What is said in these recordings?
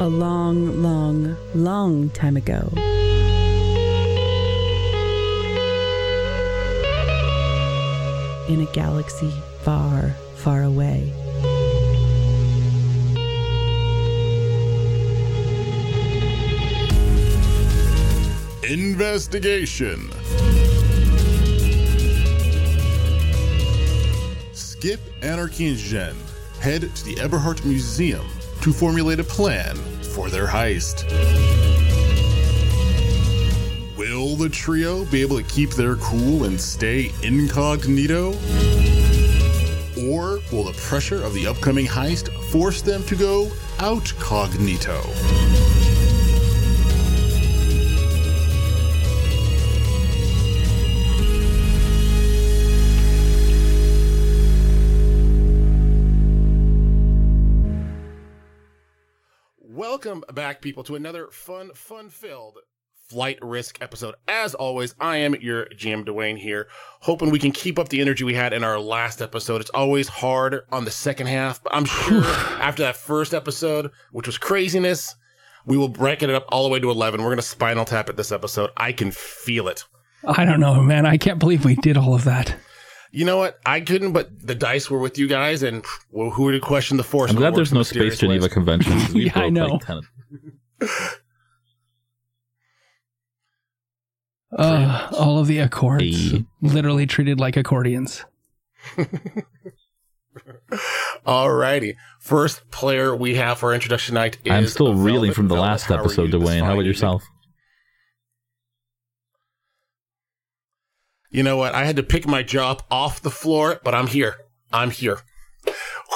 A long, long, long time ago. In a galaxy far, far away. Investigation. Skip, Anarchy, and Jen head to the Eberhardt Museum to formulate a plan for their heist. Will the trio be able to keep their cool and stay incognito? Or will the pressure of the upcoming heist force them to go out Welcome back, people, to another fun, fun filled flight risk episode. As always, I am your GM Dwayne here, hoping we can keep up the energy we had in our last episode. It's always hard on the second half, but I'm sure after that first episode, which was craziness, we will bracket it up all the way to 11. We're going to spinal tap it this episode. I can feel it. I don't know, man. I can't believe we did all of that. You know what? I couldn't, but the dice were with you guys, and well, who would question the force? I'm glad there's no Space Geneva ways? convention. 'cause we Yeah, I know. Like 10 Uh, all of the accords, Hey. literally treated like accordions. Alrighty. First player we have for introduction night is I'm still reeling from the last episode, Dwayne. How about yourself? You know what? I had to pick my job off the floor, but I'm here. I'm here.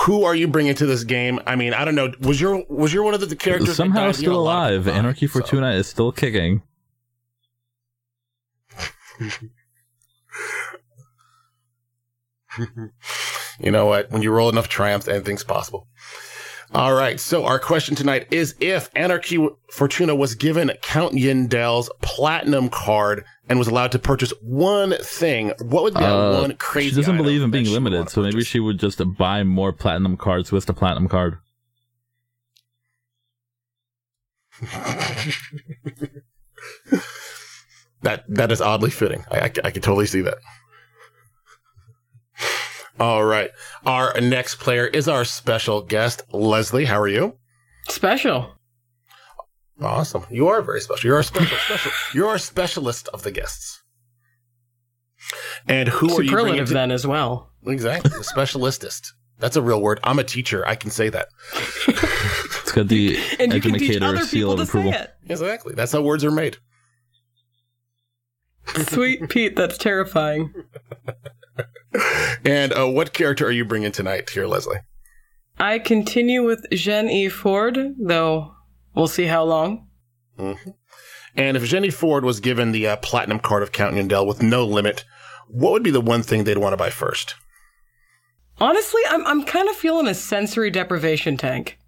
Who are you bringing to this game? I mean, I don't know. Was your was your one of the, the characters Somehow still know, a lot of alive. Anarchy so- Fortuna is still kicking. You know what? When you roll enough triumphs, anything's possible. All right. So our question tonight is: If Anarchy Fortuna was given Count Yindel's platinum card and was allowed to purchase one thing, what would be that Uh, one crazy? Thing? She doesn't item believe in being limited, so maybe she would just buy more platinum cards with the platinum card. That that is oddly fitting. I, I, I can totally see that. All right. Our next player is our special guest, Leslie. How are you? Special. Awesome. You are very special. You're our special, special. You're our specialist of the guests. And who are you bringing Superlative to- then as well. Exactly. A specialistist. That's a real word. I'm a teacher. I can say that. It's got the And you can teach educator other seal people of to say approval. it. Exactly. That's how words are made. Sweet Pete, that's terrifying. And uh, what character are you bringing tonight here, Leslie? I continue with Jean E. Ford, though we'll see how long. And if Jenny Ford was given the uh, platinum card of Count Yandel with no limit, what would be the one thing they'd want to buy first? Honestly, I'm I'm kind of feeling a sensory deprivation tank.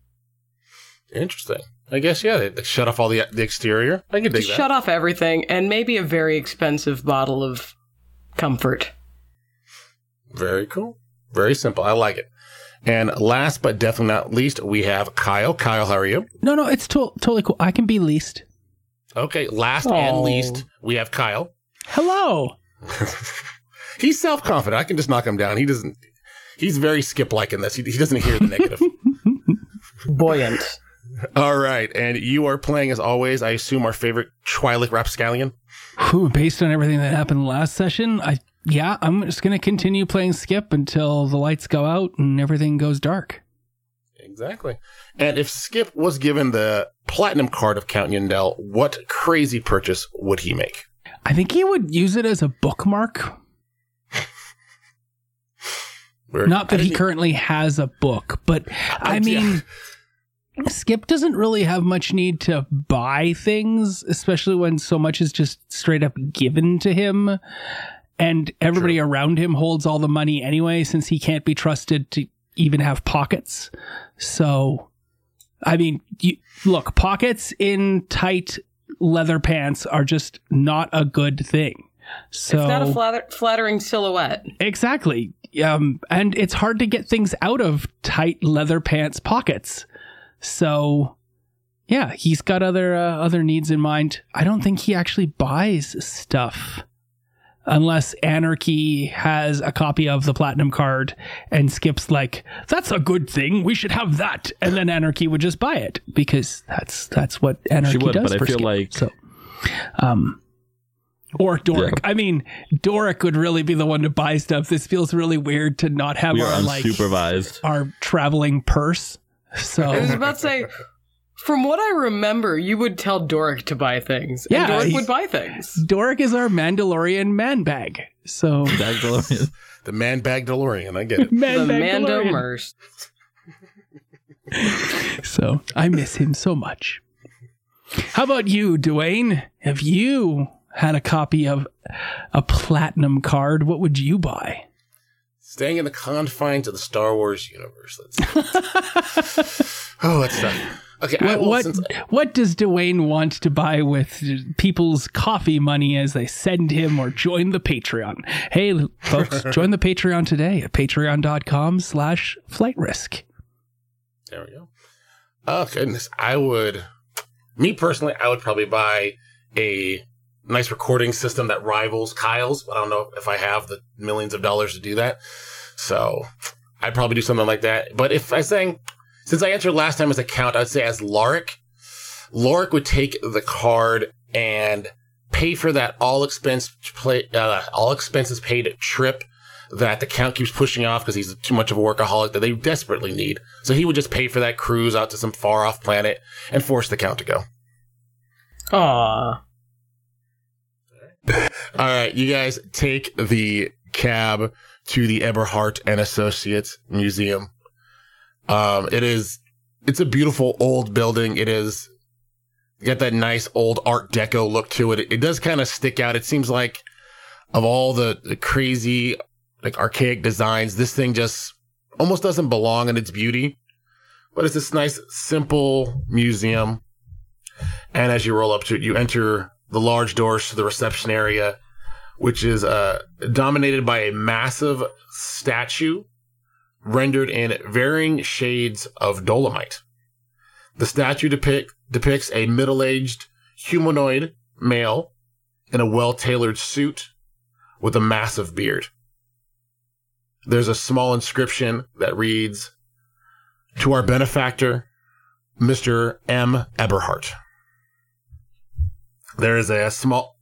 Interesting. I guess yeah. They, they shut off all the the exterior. I can dig that. Shut off everything and maybe a very expensive bottle of comfort. Very cool. Very simple. I like it. And last but definitely not least, we have Kyle. Kyle, how are you? No, no, it's to- totally cool. I can be least. Okay. Last and oh. least, we have Kyle. Hello. He's self confident. I can just knock him down. He doesn't. He's very skip like in this. He, he doesn't hear the negative. Buoyant. All right. And you are playing, as always, I assume, our favorite Twi'lek Rapscallion. Whew, based on everything that happened last session, I yeah, I'm just gonna continue playing Skip until the lights go out and everything goes dark. Exactly. And if Skip was given the platinum card of Count Yandel, what crazy purchase would he make? I think he would use it as a bookmark. Not that he currently has a book, but I yeah. mean, Skip doesn't really have much need to buy things, especially when so much is just straight up given to him. And everybody around him holds all the money anyway, since he can't be trusted to even have pockets. So, I mean, you, look, pockets in tight leather pants are just not a good thing. So It's not a flatter- flattering silhouette. Exactly. Um, and it's hard to get things out of tight leather pants pockets. So yeah, he's got other uh, other needs in mind. I don't think he actually buys stuff unless Anarchy has a copy of the platinum card and Skip's like, "That's a good thing. We should have that." And then Anarchy would just buy it because that's that's what Anarchy would, does but I feel Skip. like- so um or Doric. I mean, Doric would really be the one to buy stuff. This feels really weird to not have We our like unsupervised. our traveling purse. So I was about to say, from what I remember, you would tell Doric to buy things. Yeah, and Doric would buy things. Doric is our Mandalorian man bag. So Mandalorian. The man bag DeLorean. I get it. man the bag Mando Merce. So I miss him so much. How about you, Dwayne? Have you had a copy of a platinum card? What would you buy? Staying in the confines of the Star Wars universe. Let's oh, that's tough. Okay, What what, since- what does Dwayne want to buy with people's coffee money as they send him or join the Patreon? Hey, folks, join the Patreon today at patreon.com slash flight risk. There we go. Oh goodness, I would. Me personally, I would probably buy a nice recording system that rivals Kyle's. But I don't know if I have the millions of dollars to do that. So I'd probably do something like that. But if I sang, since I entered last time as a count, I'd say as Lorik. Lorik would take the card and pay for that all expense play, uh, all expenses paid trip that the count keeps pushing off because he's too much of a workaholic that they desperately need. So he would just pay for that cruise out to some far off planet and force the count to go. Aw. All right, you guys take the cab to the Eberhardt and Associates Museum. Um, it is, it's a beautiful old building. It is got that nice old Art Deco look to it. It, does kind of stick out. It seems like of all the, the crazy, like archaic designs, this thing just almost doesn't belong in its beauty. But it's this nice, simple museum. And as you roll up to it, you enter the large doors to the reception area, which is uh, dominated by a massive statue rendered in varying shades of dolomite. The statue depict, depicts a middle aged humanoid male in a well tailored suit with a massive beard. There's a small inscription that reads, To our benefactor, Mr. M. Eberhardt. There is a small,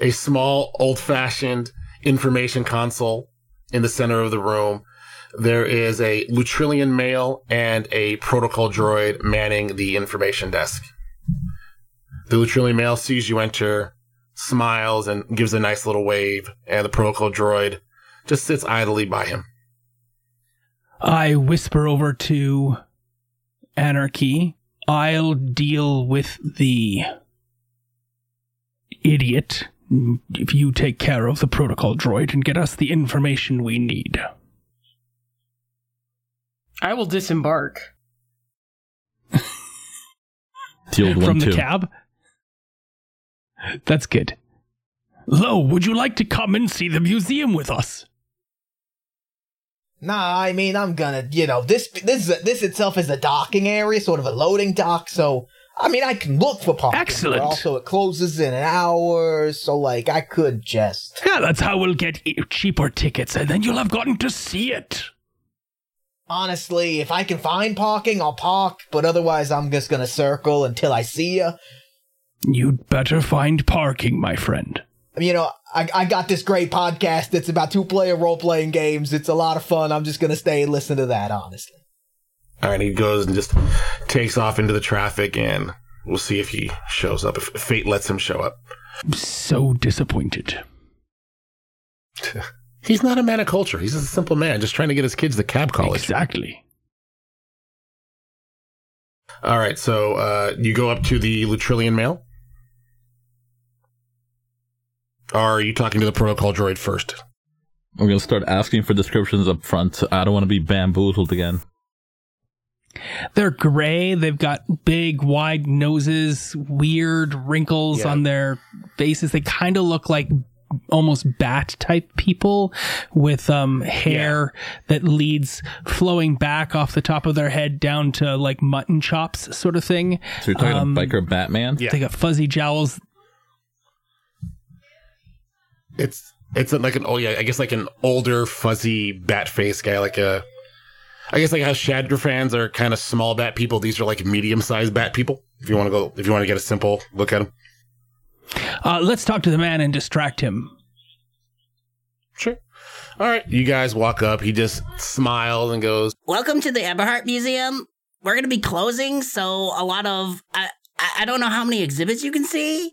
a small old-fashioned information console in the center of the room. There is a Lutrillian male and a protocol droid manning the information desk. The Lutrillian male sees you enter, smiles, and gives a nice little wave, and the protocol droid just sits idly by him. I whisper over to Anarchy. I'll deal with the idiot if you take care of the protocol droid and get us the information we need. I will disembark. The old one From the too. cab? That's good. Lo, would you like to come and see the museum with us? Nah, I mean I'm gonna, you know, this this this itself is a docking area, sort of a loading dock. So I mean, I can look for parking. Excellent. But also, it closes in an hour, so like I could just. Yeah, that's how we'll get e- cheaper tickets, and then you'll have gotten to see it. Honestly, if I can find parking, I'll park. But otherwise, I'm just gonna circle until I see you. You'd better find parking, my friend. You know, I I got this great podcast that's about two player role playing games. It's a lot of fun. I'm just gonna stay and listen to that. Honestly. All right, he goes and just takes off into the traffic, and we'll see if he shows up, if fate lets him show up. I'm so disappointed. He's not a man of culture. He's just a simple man, just trying to get his kids to cab college. Exactly. All right, so uh, you go up to the Lutrillian male. Or are you talking to the protocol droid first? I'm gonna start asking for descriptions up front. I don't want to be bamboozled again. They're gray. They've got big, wide noses, weird wrinkles Yeah. on their faces. They kind of look like almost bat type people with um hair that leads flowing back off the top of their head down to like mutton chops sort of thing. So you're talking Um, biker Batman? Yeah. They got fuzzy jowls. It's it's like an oh yeah, I guess like an older fuzzy bat face guy, like a. I guess like how Chadra-Fans are kind of small bat people. These are like medium sized bat people. If you want to go, if you want to get a simple look at them, Uh, let's talk to the man and distract him. sure. All right, you guys walk up. He just smiles and goes, Welcome to the Eberhardt Museum. We're going to be closing, so a lot of I, I I don't know how many exhibits you can see.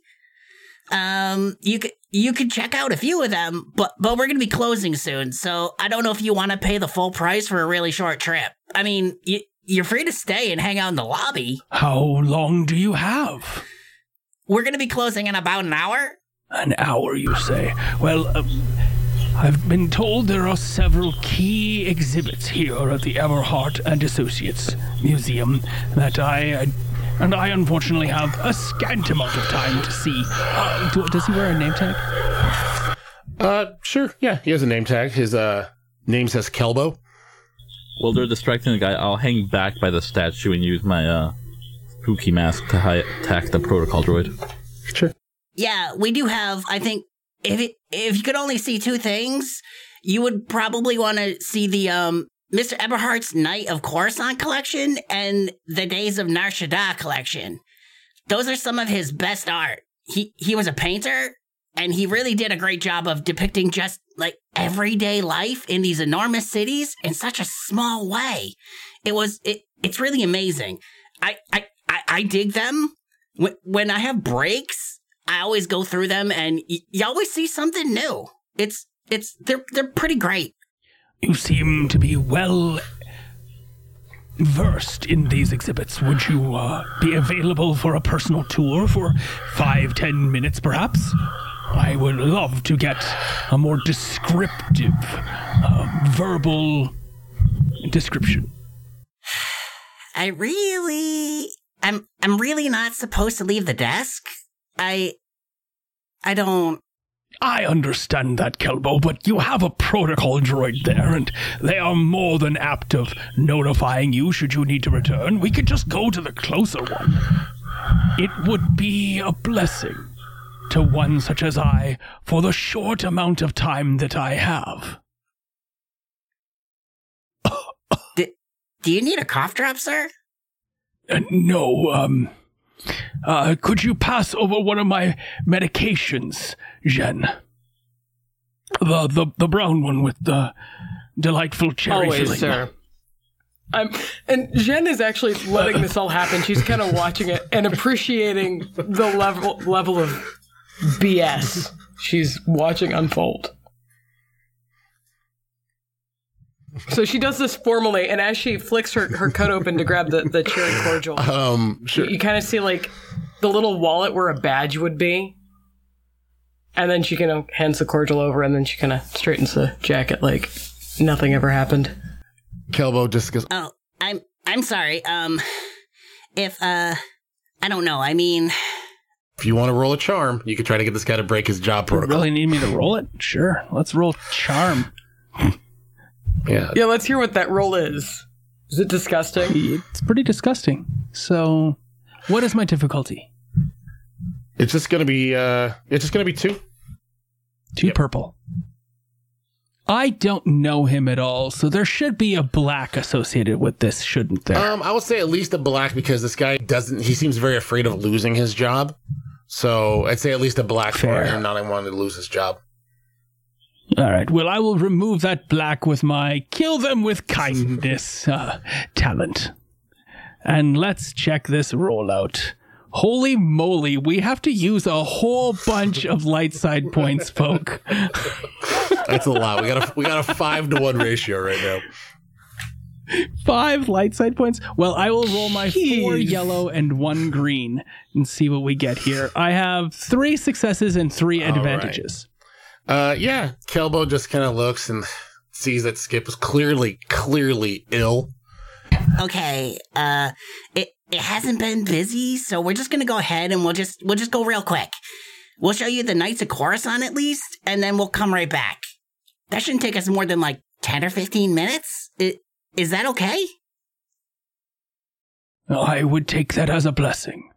Um, you could you could check out a few of them, but but we're going to be closing soon, so I don't know if you want to pay the full price for a really short trip. I mean, you you're free to stay and hang out in the lobby. How long do you have? We're going to be closing in about an hour. An hour, you say? Well, um, I've been told there are several key exhibits here at the Eberhardt and Associates Museum that I. Uh, and I unfortunately have a scant amount of time to see. Uh, do, does he wear a name tag? "Uh, sure, yeah." He has a name tag. His uh name says Kelbo. While they're distracting the guy, I'll hang back by the statue and use my uh, spooky mask to hi- attack the protocol droid. Sure. Yeah, we do have. I think if it if you could only see two things, you would probably want to see the um Mr. Eberhardt's Night of Coruscant collection and the Days of Nar Shaddaa collection. Those are some of his best art. He he was a painter and he really did a great job of depicting just like everyday life in these enormous cities in such a small way. It was it it's really amazing. I I I, dig them. When when I have breaks, I always go through them and y- you always see something new. It's it's they're they're pretty great. You seem to be well versed in these exhibits. Would you uh, be available for a personal tour for five, ten minutes, perhaps? I would love to get a more descriptive, uh, verbal description. I really I'm I'm really not supposed to leave the desk. I I don't I understand that, Kelbo, but you have a protocol droid there, and they are more than apt of notifying you should you need to return. We could just go to the closer one. It would be a blessing to one such as I for the short amount of time that I have. do you need a cough drop, sir? Uh, no, um. Uh, could you pass over one of my medications, Jen? The the the brown one with the delightful cherry Always, filling. sir. I'm, and Jen is actually letting this all happen. She's kind of watching it and appreciating the level level of BS she's watching unfold. So she does this formally, and as she flicks her, her coat open to grab the, the cherry cordial, Um, sure. you kind of see like the little wallet where a badge would be. And then she kind of hands the cordial over, and then she kind of straightens the jacket like nothing ever happened. Kelbo just goes, Oh, I'm I'm sorry. Um if uh I don't know. I mean, if you want to roll a charm, you could try to get this guy to break his job protocol. You really need me to roll it? Sure. Let's roll charm. Yeah. Yeah, let's hear what that roll is. Is it disgusting? It's pretty disgusting. So, what is my difficulty? It's just gonna be uh it's just gonna be two. Two purple. I don't know him at all, so there should be a black associated with this, shouldn't there? Um, I would say at least a black because this guy doesn't he seems very afraid of losing his job. So I'd say at least a black Fair. for him not wanting to lose his job. All right. Well, I will remove that black with my kill them with kindness uh, talent. And let's check this rollout. Holy moly, we have to use a whole bunch of light side points, folk. That's a lot. We got a we got a five to one ratio right now. Five light side points. Well, I will roll my four yellow and one green and see what we get here. I have three successes and three All right. advantages. Uh, yeah. Kelbo just kind of looks and sees that Skip was clearly, clearly ill. okay. Uh it it hasn't been busy, so we're just going to go ahead and we'll just we'll just go real quick. We'll show you the Knights of Coruscant at least, and then we'll come right back. That shouldn't take us more than like 10 or 15 minutes. I- Is that okay? I would take that as a blessing.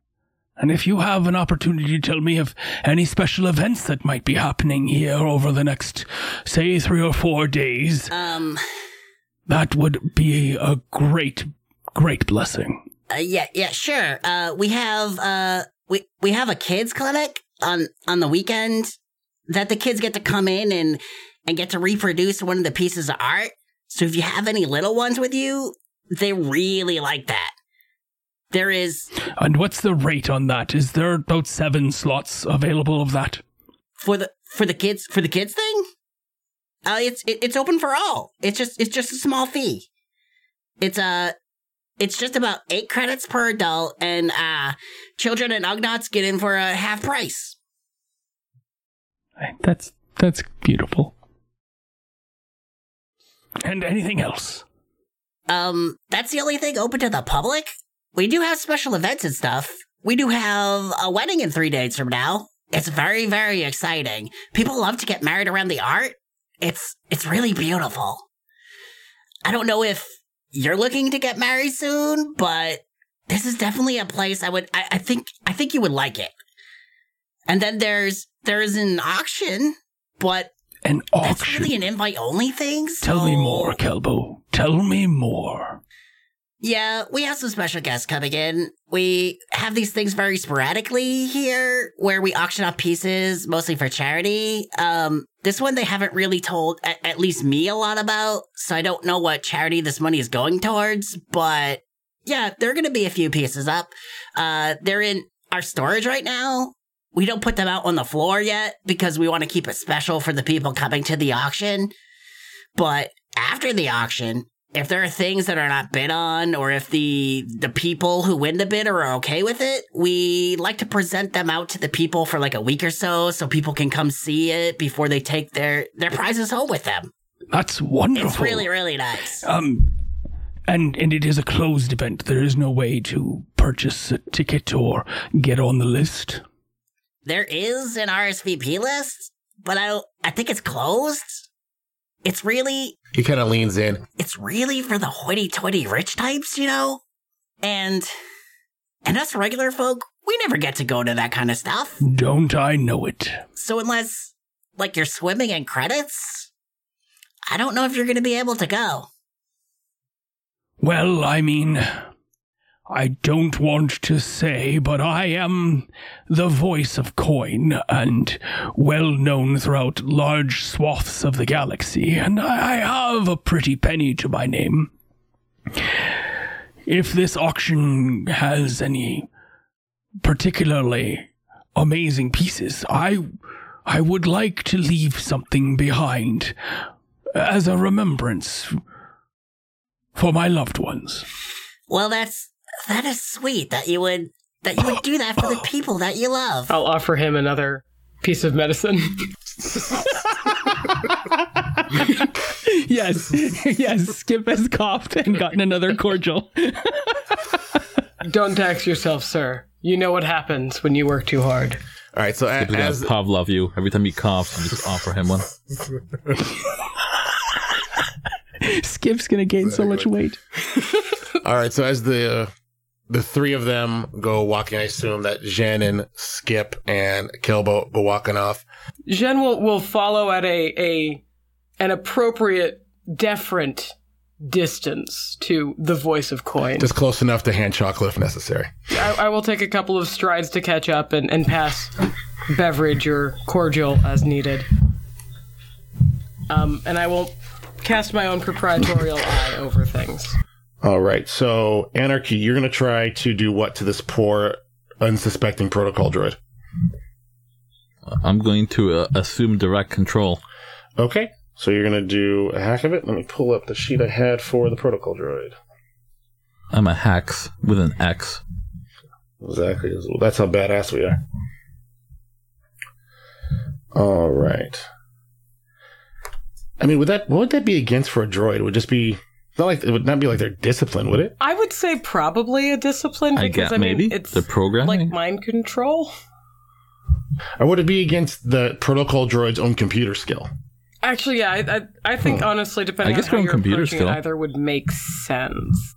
And if you have an opportunity to tell me of any special events that might be happening here over the next, say, three or four days, Um, that would be a great, great blessing. uh, yeah, yeah, sure. Uh, we have, uh, we, we have a kids clinic on, on the weekend that the kids get to come in and, and get to reproduce one of the pieces of art. So if you have any little ones with you, they really like that. There is, And what's the rate on that? Is there about seven slots available of that? for the for the kids for the kids thing uh it's it, it's open for all it's just it's just a small fee it's uh it's just about eight credits per adult and uh children and ugnaughts get in for a half price That's that's beautiful. And anything else? um that's the only thing open to the public we do have special events and stuff we do have a wedding in three days from now it's very very exciting people love to get married around the art it's it's really beautiful i don't know if you're looking to get married soon but this is definitely a place i would i, I think i think you would like it and then there's there's an auction but An auction. that's really an invite only thing Tell me more, Kelbo. Tell me more. Yeah, we have some special guests coming in. We have these things very sporadically here where we auction off pieces mostly for charity. Um, this one they haven't really told at, at least me a lot about, so I don't know what charity this money is going towards, but yeah, there are going to be a few pieces up. Uh, they're in our storage right now. We don't put them out on the floor yet because we want to keep it special for the people coming to the auction. But after the auction, if there are things that are not bid on or if the the people who win the bid are okay with it we like to present them out to the people for like a week or so so people can come see it before they take their their prizes home with them That's wonderful. it's really really nice Um, and and it is a closed event. There is no way to purchase a ticket or get on the list. there is an rsvp list but i don't i think it's closed it's really He kind of leans in. it's really for the hoity-toity rich types you know and and us regular folk we never get to go to that kind of stuff Don't I know it? So unless like you're swimming in credits, I don't know if you're going to be able to go. Well, I mean, I don't want to say, but I am the voice of coin and well known throughout large swaths of the galaxy, and I have a pretty penny to my name. If this auction has any particularly amazing pieces, I I would like to leave something behind as a remembrance for my loved ones. Well, that's that is sweet that you would that you would do that for the people that you love. I'll offer him another piece of medicine. yes, yes. Skip has coughed and gotten another cordial. Don't tax yourself, sir. You know what happens when you work too hard. All right, so a- We're gonna as Pavlov you. Every time he coughs, you just offer him one. Skip's gonna gain so much weight. all right, so as the uh, the three of them go walking, I assume that Jen and Skip and Kelbo go walking off. Jen will, will follow at a, a an appropriate, deferent distance to the voice of coin. Just close enough to hand chocolate if necessary. I, I will take a couple of strides to catch up and, and pass beverage or cordial as needed. Um, and I will cast my own proprietorial eye over things. All right, so Anarchy, you're gonna try to do what to this poor, unsuspecting protocol droid? I'm going to uh, assume direct control. Okay, so you're gonna do a hack of it. Let me pull up the sheet I had for the protocol droid. I'm a hacks with an X. Exactly. That's how badass we are. All right. I mean, would that what would that be against for a droid? It would just be not like it would not be like their discipline, would it? I would say probably a discipline I because get I mean maybe it's the programming. like mind control. Or would it be against the protocol droid's own computer skill? Actually, yeah, I, I, I think hmm. honestly, depending I guess on how you're computer approaching skill. it, either would make sense.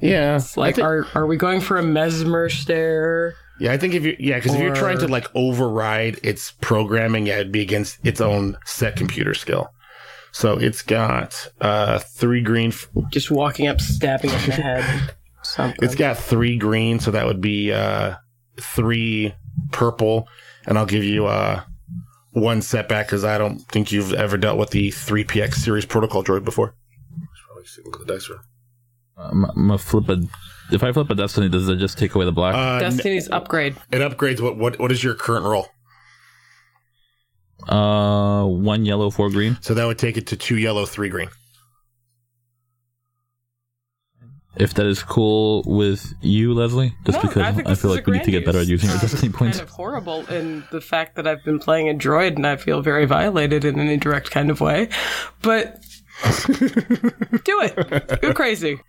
Yeah. It's like, think- are are we going for a mesmer stare? yeah, I think if you yeah, because if you're trying to like override its programming, yeah, it'd be against its own set computer skill. So it's got uh three green. f- Just walking up, stabbing it in the head. Something. It's got three green, so that would be uh three purple, and I'll give you uh one setback because I don't think you've ever dealt with the three PX series protocol droid before. Probably should Look at the dice roll. I'm, I'm gonna flip a. If I flip a destiny, does it just take away the black? Uh, n- Destiny's upgrade. it upgrades. What what what is your current roll? Uh, one yellow, four green. So that would take it to two yellow, three green. If that is cool with you, Leslie, just No, because I, think feel like we need to get better at grand using our use. destiny points. Kind of horrible in the fact that I've been playing a droid and I feel very violated in an indirect kind of way. But do it. Go crazy.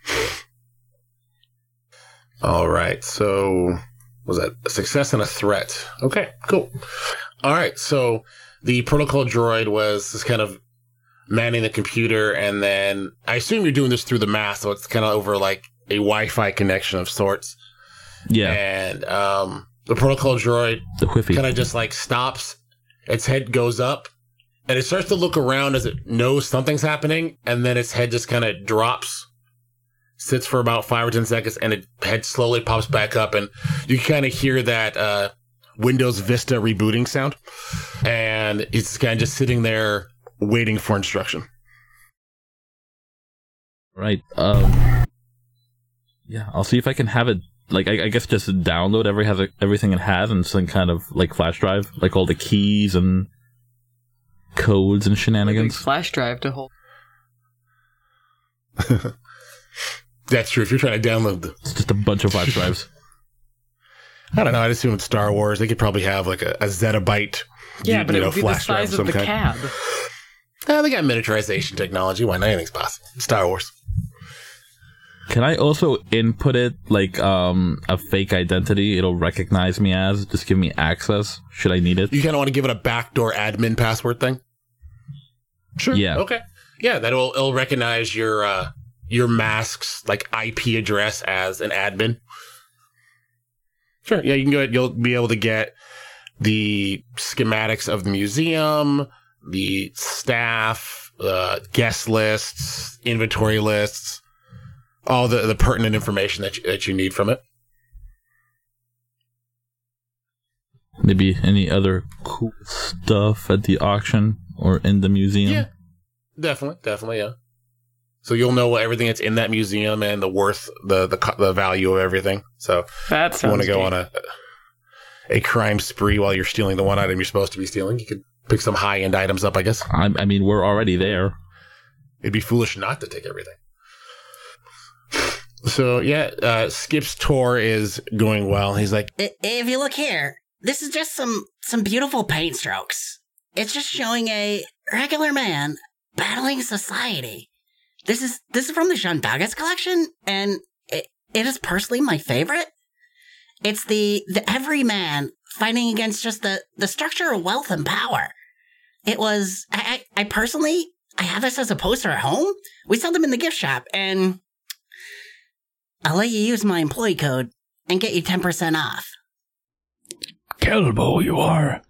All right. So was that a success and a threat? Okay, cool. All right. So the protocol droid was just kind of manning the computer, and then I assume you're doing this through the math, so it's kind of over like a Wi-Fi connection of sorts. Yeah, And um, the protocol droid the whiffy. kind of just like stops. Its head goes up, and it starts to look around as it knows something's happening, and then its head just kind of drops, sits for about five or ten seconds, and its head slowly pops back up, and you kind of hear that uh, Windows Vista rebooting sound, and it's kind of just sitting there waiting for instruction. Right. Um. Yeah, I'll see if I can have it. Like, I, I guess just download every has everything it has and some kind of like flash drive, like all the keys and codes and Big shenanigans. flash drive to hold. That's true. If you're trying to download the, It's just a bunch of flash drives. I don't know. I'd assume it's Star Wars. They could probably have like a, a zettabyte. Yeah, you- but you it know, would be the flash size of of the kind. cab. Uh, they got miniaturization technology. Why not? Anything's possible. Star Wars. Can I also input it like um a fake identity? It'll recognize me as. Just give me access. Should I need it? You kind of want to give it a backdoor admin password thing. Sure. Yeah. Okay. Yeah, that'll it'll recognize your uh your mask's like IP address as an admin. Sure. Yeah, you can go. ahead- You'll be able to get the schematics of the museum, the staff, uh, guest lists, inventory lists, all the the pertinent information that you, that you need from it. Maybe any other cool stuff at the auction or in the museum. Yeah, definitely, definitely, yeah. So you'll know everything that's in that museum and the worth, the the the value of everything. So That if you want to go deep. on a a crime spree while you're stealing the one item you're supposed to be stealing, you could pick some high end items up. I guess I, I mean, we're already there. it'd be foolish not to take everything. So yeah, uh, Skip's tour is going well. He's like, If you look here, this is just some some beautiful paint strokes. It's just showing a regular man battling society. This is this is from the Shandagas collection, and it, it is personally my favorite. It's the the everyman fighting against just the the structure of wealth and power. It was I I, I personally I have this as a poster at home. We sell them in the gift shop, and I'll let you use my employee code and get you ten percent off. Kelbo, you are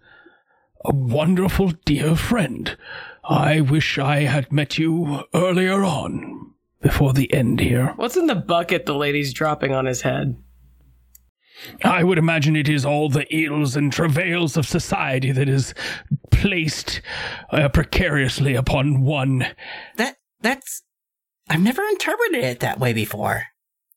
a wonderful dear friend. I wish I had met you earlier on, before the end here. What's in the bucket the lady's dropping on his head? I would imagine it is all the ills and travails of society that is placed uh, precariously upon one. That that's I've never interpreted it that way before.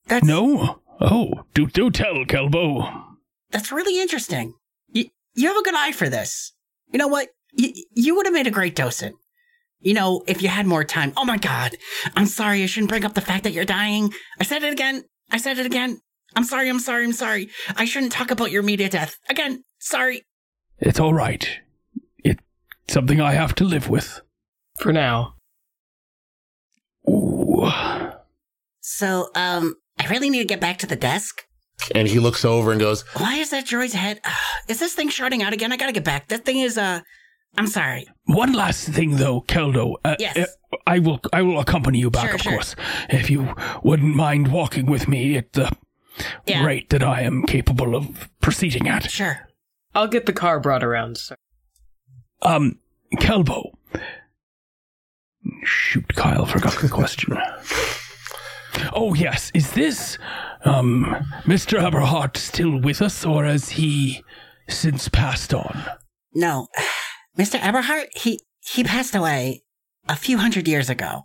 That's No? Oh, do do tell, Kelbo. that's really interesting. You you have a good eye for this. You know what? You, you would have made a great docent. You know, if you had more time. Oh my god. I'm sorry, I shouldn't bring up the fact that you're dying. I said it again. I said it again. I'm sorry, I'm sorry, I'm sorry. I shouldn't talk about your immediate death. Again, sorry. It's all right. It's something I have to live with. For now. Ooh. So, um, I really need to get back to the desk. and he looks over and goes, Why is that droid's head? is this thing sharding out again? I gotta get back. That thing is, uh, I'm sorry. One last thing, though, Kelbo. Uh, Yes. uh, I will. I will accompany you back, Sure, of sure. course, if you wouldn't mind walking with me at the Yeah. rate that I am capable of proceeding at. Sure. I'll get the car brought around, sir. Um, Kelbo. Shoot, Kyle forgot the question. oh yes, is this um Mr. Eberhardt still with us, or has he since passed on? No, Mr. Eberhardt, he he passed away a few hundred years ago.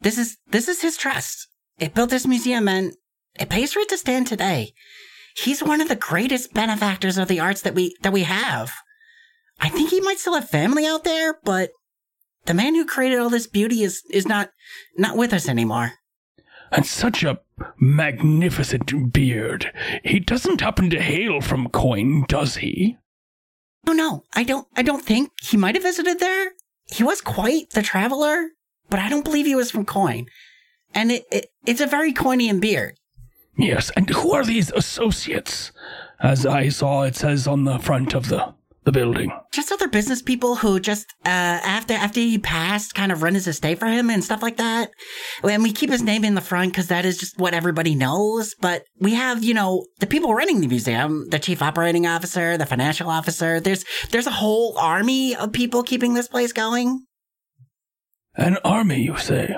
This is this is his trust. It built this museum and it pays for it to stand today. He's one of the greatest benefactors of the arts that we that we have. I think he might still have family out there, but the man who created all this beauty is is not not with us anymore. And such a magnificent beard. He doesn't happen to hail from Coin, does he? Oh no, I don't I don't think he might have visited there. He was quite the traveler, but I don't believe he was from Coin. And it, it it's a very Coinian beard. Yes, and who are these associates? As I saw it says on the front of the, the building. Just other business people who just uh after after he passed kind of run his estate for him and stuff like that. And we keep his name in the front because that is just what everybody knows. But we have, you know, the people running the museum, the chief operating officer, the financial officer. There's there's a whole army of people keeping this place going. An army, you say?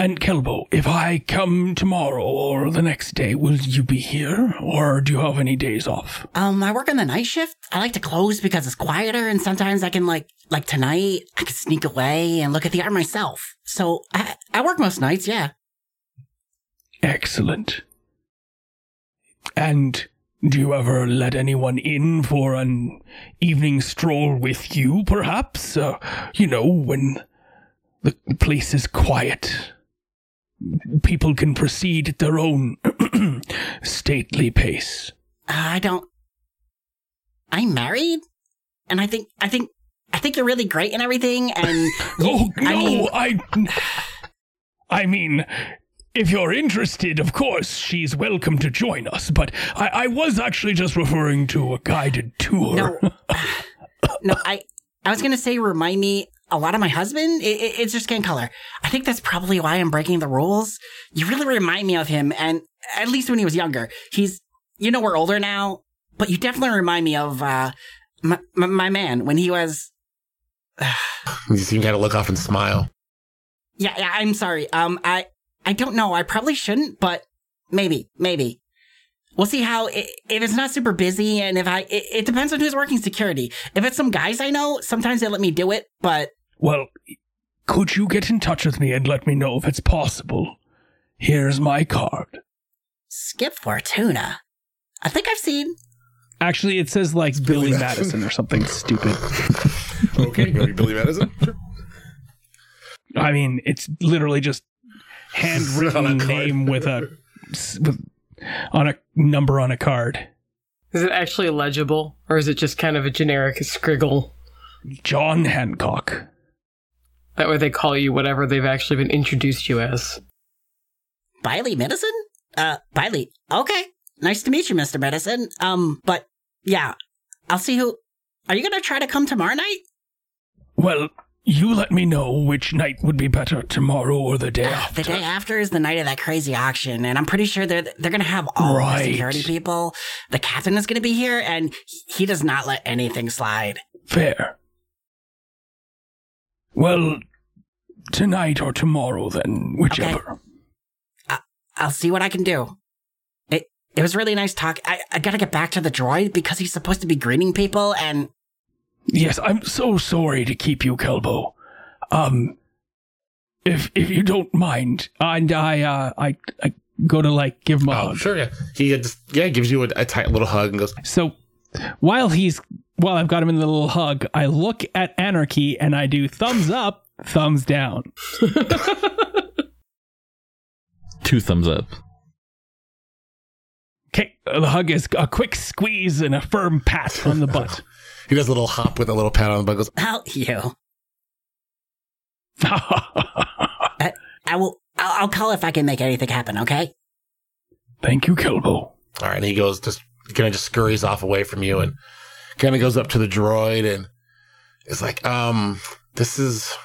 And Kelbo, if I come tomorrow or the next day, will you be here? Or do you have any days off? Um, I work on the night shift. I like to close because it's quieter, and sometimes I can like like tonight I can sneak away and look at the art myself. So I I work most nights, yeah. Excellent. And do you ever let anyone in for an evening stroll with you, perhaps? Uh, you know, when the place is quiet. People can proceed at their own stately pace. Uh, I don't. I'm married, and I think I think I think you're really great and everything. And Oh I no, mean- I, I mean, if you're interested, of course, she's welcome to join us. But I, I was actually just referring to a guided tour. no, no, I I was gonna say remind me a lot of my husband. It, it, it's just skin color. I think that's probably why I'm breaking the rules. You really remind me of him, and at least when he was younger, he's you know we're older now, but you definitely remind me of uh my my, my man when he was. you see him kind of look off and smile. Yeah, yeah. I'm sorry. Um, I I don't know. I probably shouldn't, but maybe, maybe. We'll see how if it's not super busy, and if I it, it depends on who's working security. If it's some guys I know, sometimes they let me do it, but Well, could you get in touch with me and let me know if it's possible? Here's my card. Skip Fortuna. I think I've seen. Actually, it says like Billy Madison. Madison or something stupid. Okay, maybe Billy Madison. Sure. I mean, it's literally just On a handwritten name with a with, on a number on a card. Is it actually legible, or is it just kind of a generic scriggle? John Hancock. That way they call you whatever they've actually been introduced you as. Biley Medicine? Uh, Biley. Okay. Nice to meet you, Mr. Medicine. Um, but yeah, I'll see who. Are you gonna try to come tomorrow night? Well, you let me know which night would be better, tomorrow or the day Uh, after. the day after is the night of that crazy auction, and I'm pretty sure they're they're gonna have all Right. the security people. The captain is gonna be here, and he- he does not let anything slide. Fair. Well, tonight or tomorrow then, whichever. Okay. I'll see what I can do. It it was really nice talk. I I gotta get back to the droid because he's supposed to be greeting people, and Yes, I'm so sorry to keep you, Kelbo. Um, if if you don't mind, and I uh I I go to like give him a Oh, hug. sure, yeah. He just yeah gives you a, a tight little hug and goes, So while he's while I've got him in the little hug, I look at Anarchy and I do thumbs up, thumbs down. Two thumbs up. Okay, the hug is a quick squeeze and a firm pat on the butt. he does a little hop with a little pat on the butt. Goes, I'll you. I will. I'll, I'll call if I can make anything happen. Okay. Thank you, Kelbo. All right, and he goes just kind of just scurries off away from you and kind of goes up to the droid and is like, um, this is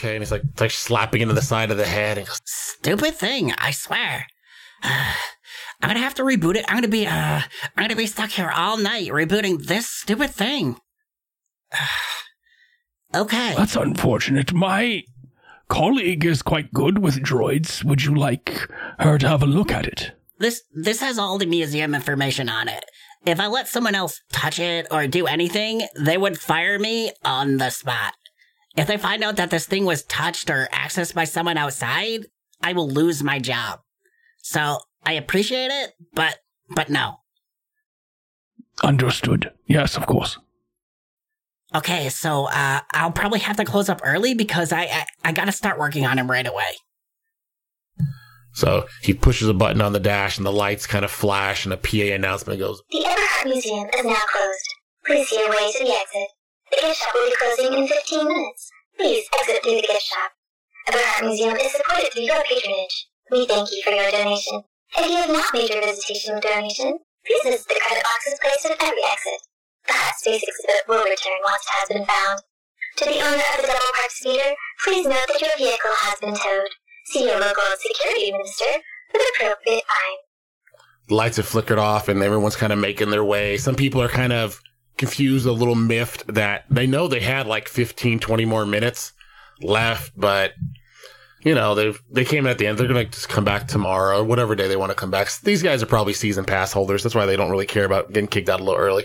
okay. And he's like, like slapping into the side of the head and goes, Stupid thing, I swear. I'm gonna have to reboot it. I'm gonna be, uh, I'm gonna be stuck here all night rebooting this stupid thing. okay. That's unfortunate. My colleague is quite good with droids. Would you like her to have a look at it? This, this has all the museum information on it. If I let someone else touch it or do anything, they would fire me on the spot. If they find out that this thing was touched or accessed by someone outside, I will lose my job. So I appreciate it, but but no. Understood. Yes, of course. Okay, so uh, I'll probably have to close up early because I I, I got to start working on him right away. so he pushes a button on the dash and the lights kind of flash and a PA announcement goes, The Eberhardt Museum is now closed. Please see your way to the exit. The gift shop will be closing in 15 minutes. Please exit through the gift shop. The Eberhardt Museum is supported through your patronage. We thank you for your donation. If you have not made your visitation donation, please visit the credit boxes placed at every exit. The hot space exhibit will return once it has been found. To the owner of the double parked speeder, please note that your vehicle has been towed. See your local security minister with appropriate fine. the lights have flickered off and everyone's kind of making their way. Some people are kind of confused, a little miffed that they know they had like 15, 20 more minutes left, but you know, they they came in at the end. They're going to just come back tomorrow or whatever day they want to come back. These guys are probably season pass holders. That's why they don't really care about getting kicked out a little early.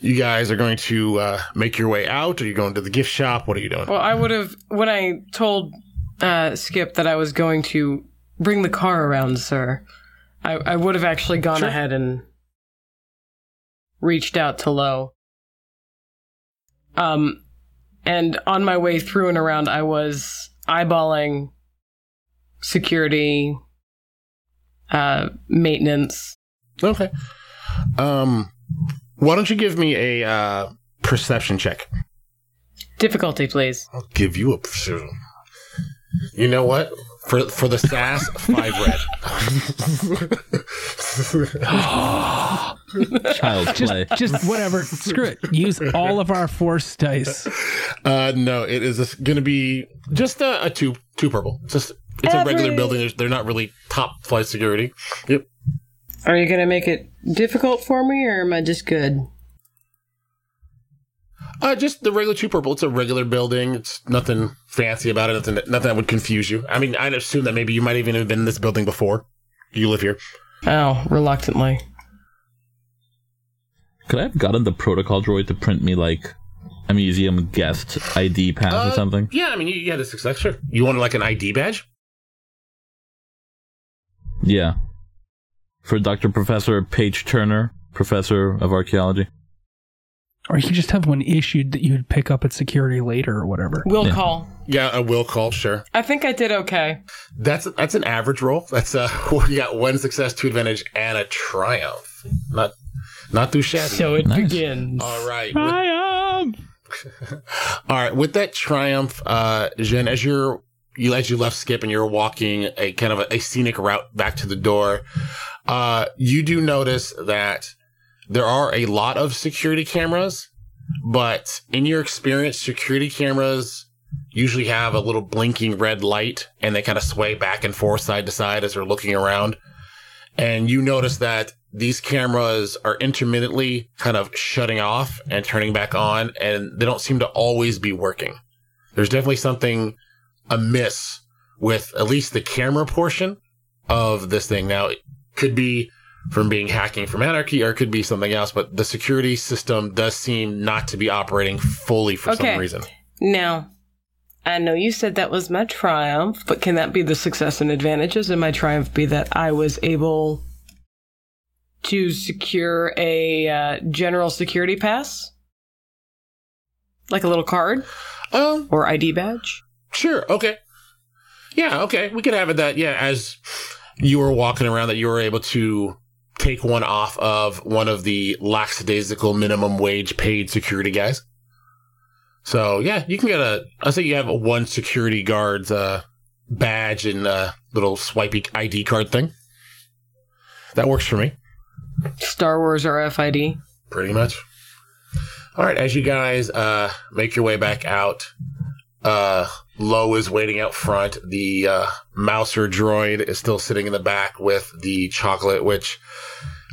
You guys are going to uh, make your way out. Are you going to the gift shop? What are you doing? Well, I would have when I told uh, Skip that I was going to bring the car around, sir. I, I would have actually gone Sure. ahead and reached out to Lo. Um, and on my way through and around, I was eyeballing security, uh, maintenance. Okay. Um, why don't you give me a uh, perception check? Difficulty, please. I'll give you a. Perception. You know what? For for the sass, five red. Child play. Just whatever. Screw it. Use all of our force dice. uh, no, it is going to be just a, a two two purple. Just it's a regular Every- building. There's, they're not really top flight security. Yep. Are you going to make it difficult for me, or am I just good? Uh, just the regular two purple. It's a regular building. It's nothing fancy about it. Nothing that, nothing that would confuse you. I mean, I'd assume that maybe you might even have been in this building before. You live here. Oh, reluctantly. Could I have gotten the protocol droid to print me like a museum guest ID pass Uh, or something? Yeah, I mean, you, you had a success. Sure. You wanted like an ID badge? Yeah. For Dr. Professor Paige Turner, Professor of Archaeology. Or you could just have one issued that you'd pick up at security later or whatever. Will Yeah. call. Yeah, a will call. Sure. I think I did okay. That's that's an average roll. That's uh, you got one success, two advantage, and a triumph. Not not too shabby. So it Nice. begins. All right. Triumph. With, all right. With that triumph, uh, Jen, as you're you as you left Skip and you're walking a kind of a, a scenic route back to the door, uh, you do notice that there are a lot of security cameras, but in your experience, security cameras usually have a little blinking red light and they kind of sway back and forth side to side as they're looking around. And you notice that these cameras are intermittently kind of shutting off and turning back on, and they don't seem to always be working. There's definitely something amiss with at least the camera portion of this thing. Now, it could be from being hacking from anarchy or it could be something else, but the security system does seem not to be operating fully for Okay. some reason. Now, I know you said that was my triumph, but can that be the success and advantages? And my triumph be that I was able to secure a uh, general security pass? Like a little card Um, or ID badge? Sure. Okay. Yeah. Okay. We could have it that. Yeah. As you were walking around, that you were able to take one off of one of the lackadaisical minimum wage paid security guys. So yeah, you can get a. I say you have a one security guard's uh, badge and uh, little swipey ID card thing. that works for me. Star Wars RFID. Pretty much. All right, as you guys uh, make your way back out, uh, Lo is waiting out front. The uh, Mouser droid is still sitting in the back with the chocolate, which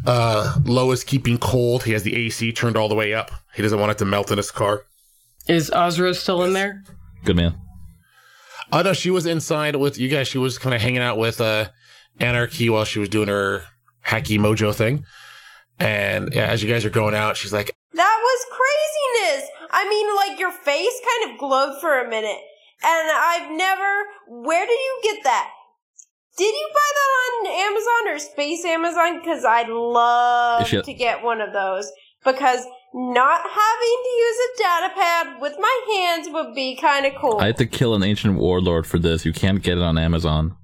uh, Lo is keeping cold. He has the AC turned all the way up. He doesn't want it to melt in his car. Is Ozra still in there? Good man. Oh no, she was inside with you guys. She was kind of hanging out with uh, Anarchy while she was doing her hacky mojo thing. And yeah, as you guys are going out, she's like, That was craziness. I mean, like your face kind of glowed for a minute. And I've never. Where did you get that? Did you buy that on Amazon or Space Amazon? Because I'd love Shit. to get one of those. Because not having to use a data pad with my hands would be kind of cool. I had to kill an ancient warlord for this. You can't get it on Amazon.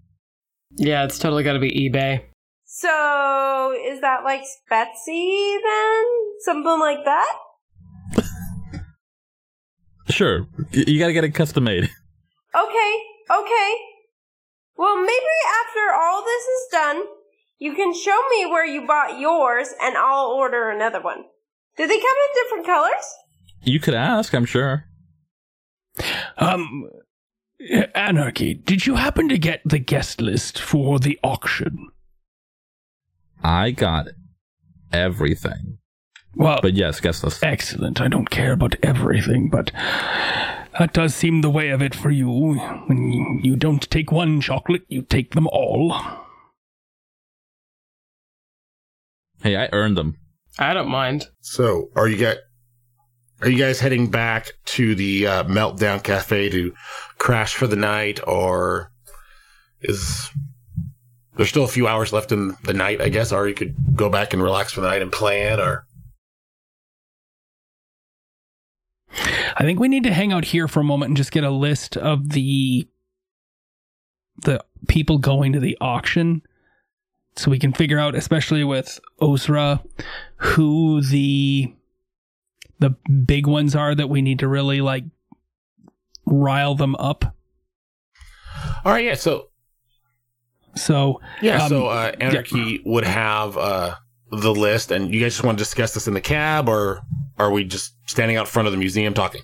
Yeah, it's totally got to be eBay. so, is that like Spetsy then? Something like that? Sure, you gotta get it custom made. Okay, okay. Well, maybe after all this is done, you can show me where you bought yours and I'll order another one. Do they come in different colors? You could ask, I'm sure. Um, Anarchy, did you happen to get the guest list for the auction? I got everything. Well, But yes, guest list. excellent. I don't care about everything, but that does seem the way of it for you. When you don't take one chocolate, you take them all. Hey, I earned them. I don't mind. So, are you guys are you guys heading back to the uh, Meltdown Cafe to crash for the night, or is there's still a few hours left in the night? I guess, or you could go back and relax for the night and plan, or I think we need to hang out here for a moment and just get a list of the the people going to the auction so we can figure out especially with Osra who the the big ones are that we need to really like rile them up. all right, yeah. So So yeah, Um, so uh, Anarchy would have uh, the list, and you guys just want to discuss this in the cab, or are we just standing out front of the museum talking?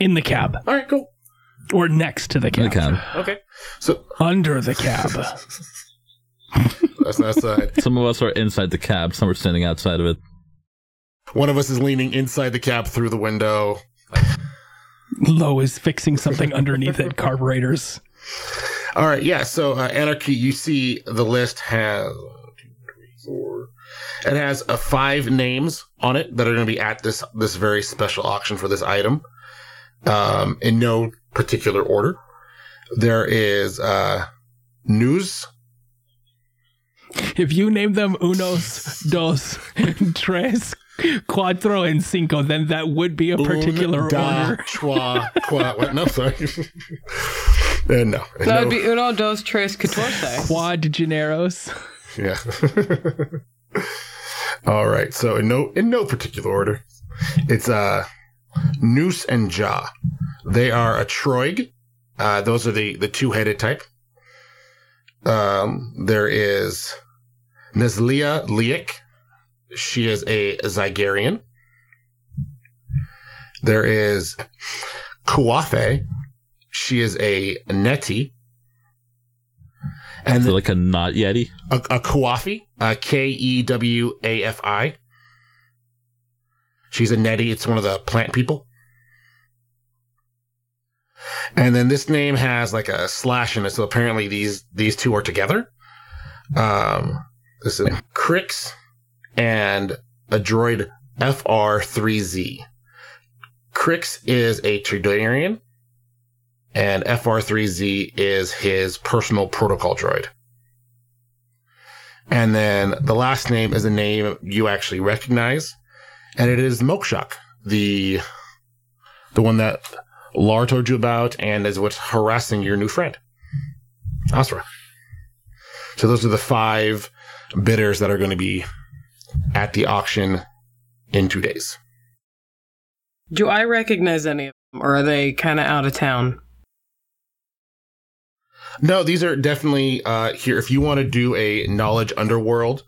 in the cab All right, cool. or next to the cab. The cab. Okay, so Under the cab. that's that side. Some of us are inside the cab, some are standing outside of it. One of us is leaning inside the cab through the window. Lo is fixing something underneath it, carburetors. All right, yeah. So uh, Anarchy, you see the list has one, two, three, four. It has uh, five names on it that are going to be at this this very special auction for this item, um, in no particular order. There is uh, news. If you name them unos, dos, tres, cuatro, and cinco, then that would be a particular Un, da, order. Trois, qua, what? No, sorry. Uh, no, That no. would be uno, dos, tres, catorce. Quadrageneros. Yeah. All right. So in no in no particular order, it's uh Noose and Jaw. They are a Troig. Uh, those are the the two headed type. Um, there is Neslia Liek. She is a Zygerrian. There is Kuafe. She is a Neti. And So like a not Yeti. a, a Kuafi, uh, K E W A F I. She's a Neti. It's one of the plant people. And then this name has like a slash in it, so apparently these these two are together. Um, this is Crix and a droid FR3Z. Crix is a Toydarian, and FR3Z is his personal protocol droid. And then the last name is a name you actually recognize, and it is Mokshak, the the one that Lar told you about, and is what's harassing your new friend, Asra. So those are the five bidders that are going to be at the auction in two days. Do I recognize any of them, or are they kind of out of town? No, these are definitely uh, here. If you want to do a knowledge underworld,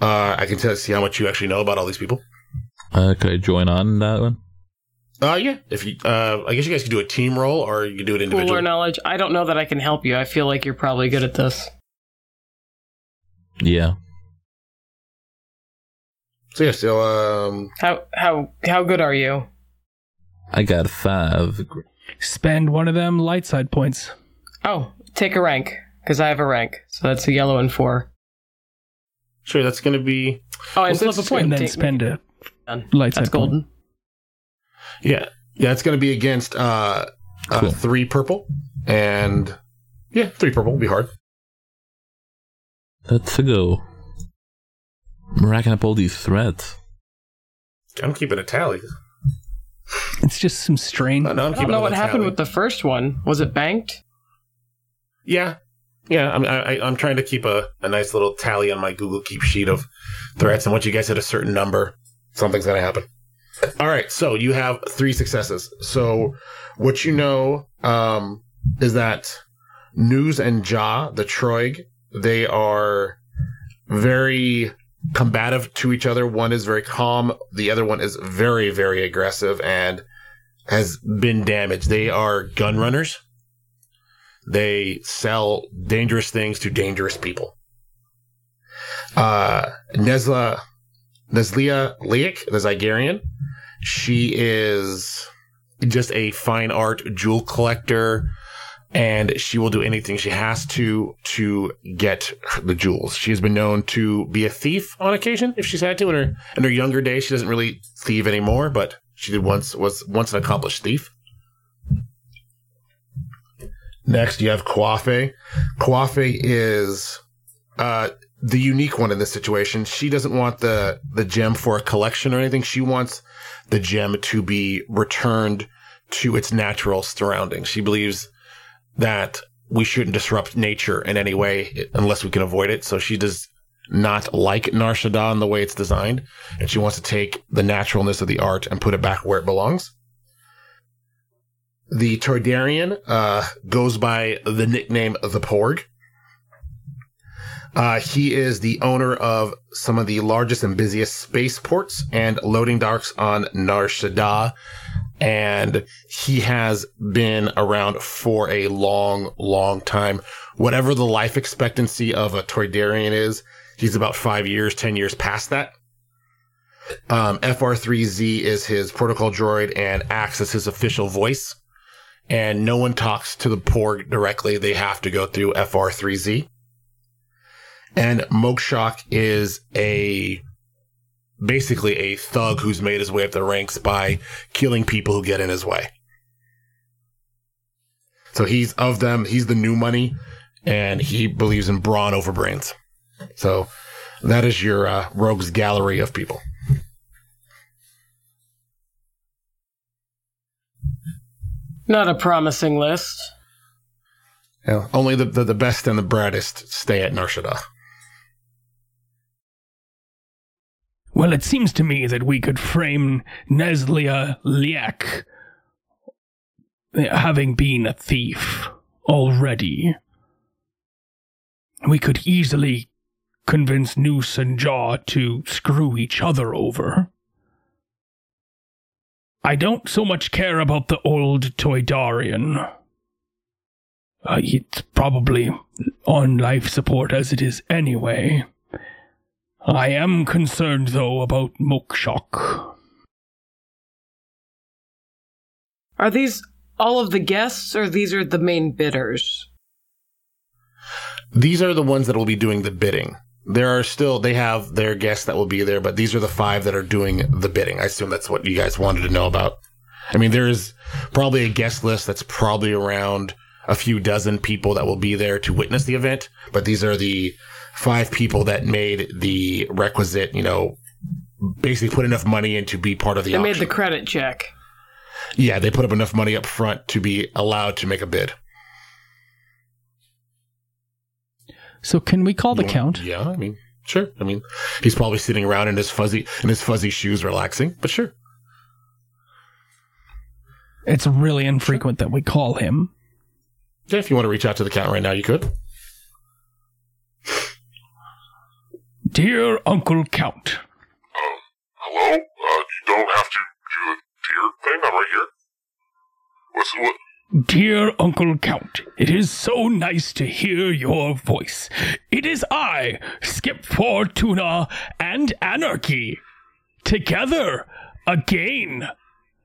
uh, I can tell see how much you actually know about all these people. Uh, could I join on that one? Uh, yeah. If you, uh, I guess you guys could do a team roll or you could do it Cooler individually. knowledge. I don't know that I can help you. I feel like you're probably good at this. Yeah. So yeah, so um, How how how good are you? I got five. Spend one of them light side points. Oh, take a rank because I have a rank. So that's a yellow and four. sure, that's going to be Oh, and Well, flip a that's- point. and then Take- spend a done. light That's side point. golden. yeah, yeah, it's going to be against uh, uh three purple and yeah, three purple will be hard. Let's go. I'm racking up all these threads. I'm keeping a tally. It's just some strain. No, no, I'm don't know what little happened tally. with the first one. Was it banked? Yeah, yeah. I'm I, I'm trying to keep a, a nice little tally on my Google Keep sheet of threats, and once you guys hit a certain number, something's gonna happen. All right, so you have three successes. So what you know um, is that Noose and Jaw, the Troig, they are very combative to each other. One is very calm, the other one is very, very aggressive and has been damaged. They are gun runners. They sell dangerous things to dangerous people. Uh, Nesla, Neslia Leik, the Zygerrian, she is just a fine art jewel collector, and she will do anything she has to to get the jewels. She has been known to be a thief on occasion if she's had to. In her in her younger days, she doesn't really thieve anymore, but she did once was once an accomplished thief. Next, you have Kwafe. Kwafe is uh, the unique one in this situation. She doesn't want the the gem for a collection or anything. She wants the gem to be returned to its natural surroundings. She believes that we shouldn't disrupt nature in any way unless we can avoid it. So she does not like Nar Shaddaa in the way it's designed, and she wants to take the naturalness of the art and put it back where it belongs. The Toydarian uh, goes by the nickname the Porg. Uh, he is the owner of some of the largest and busiest spaceports and loading docks on Nar Shaddaa, and he has been around for a long, long time. Whatever the life expectancy of a Toydarian is, he's about five years, ten years past that. Um, FR3Z is his protocol droid and acts as his official voice. And no one talks to the Porg directly. They have to go through FR3Z. And Mokshok is a basically a thug who's made his way up the ranks by killing people who get in his way. So he's of them, he's the new money, and he believes in brawn over brains. So that is your uh, rogues gallery of people. Not a promising list. Yeah, only the, the, the best and the brightest stay at Nar Shaddaa. Well, it seems to me that we could frame Neslia Liek eh, having been a thief already. We could easily convince Noose and Jaw to screw each other over. I don't so much care about the old Toydarian. Uh, it's probably on life support as it is anyway. I am concerned, though, about Mokshok. Are these all of the guests, or these are the main bidders? These are the ones that will be doing the bidding. There are still, they have their guests that will be there, but these are the five that are doing the bidding. I assume that's what you guys wanted to know about. I mean, there is probably a guest list that's probably around a few dozen people that will be there to witness the event, but these are the five people that made the requisite, you know, basically put enough money in to be part of the They auction. made the credit check. yeah, they put up enough money up front to be allowed to make a bid. So, can we call the You want- count? Yeah, I mean, sure. I mean, he's probably sitting around in his fuzzy in his fuzzy shoes, relaxing. But sure. It's really infrequent that we call him. Yeah, if you want to reach out to the count right now, you could. Dear Uncle Count, Um, hello? Uh, you don't have to do the dear thing. I'm right here. What's what? Dear Uncle Count, it is so nice to hear your voice. It is I, Skip Fortuna, and Anarchy. Together, again.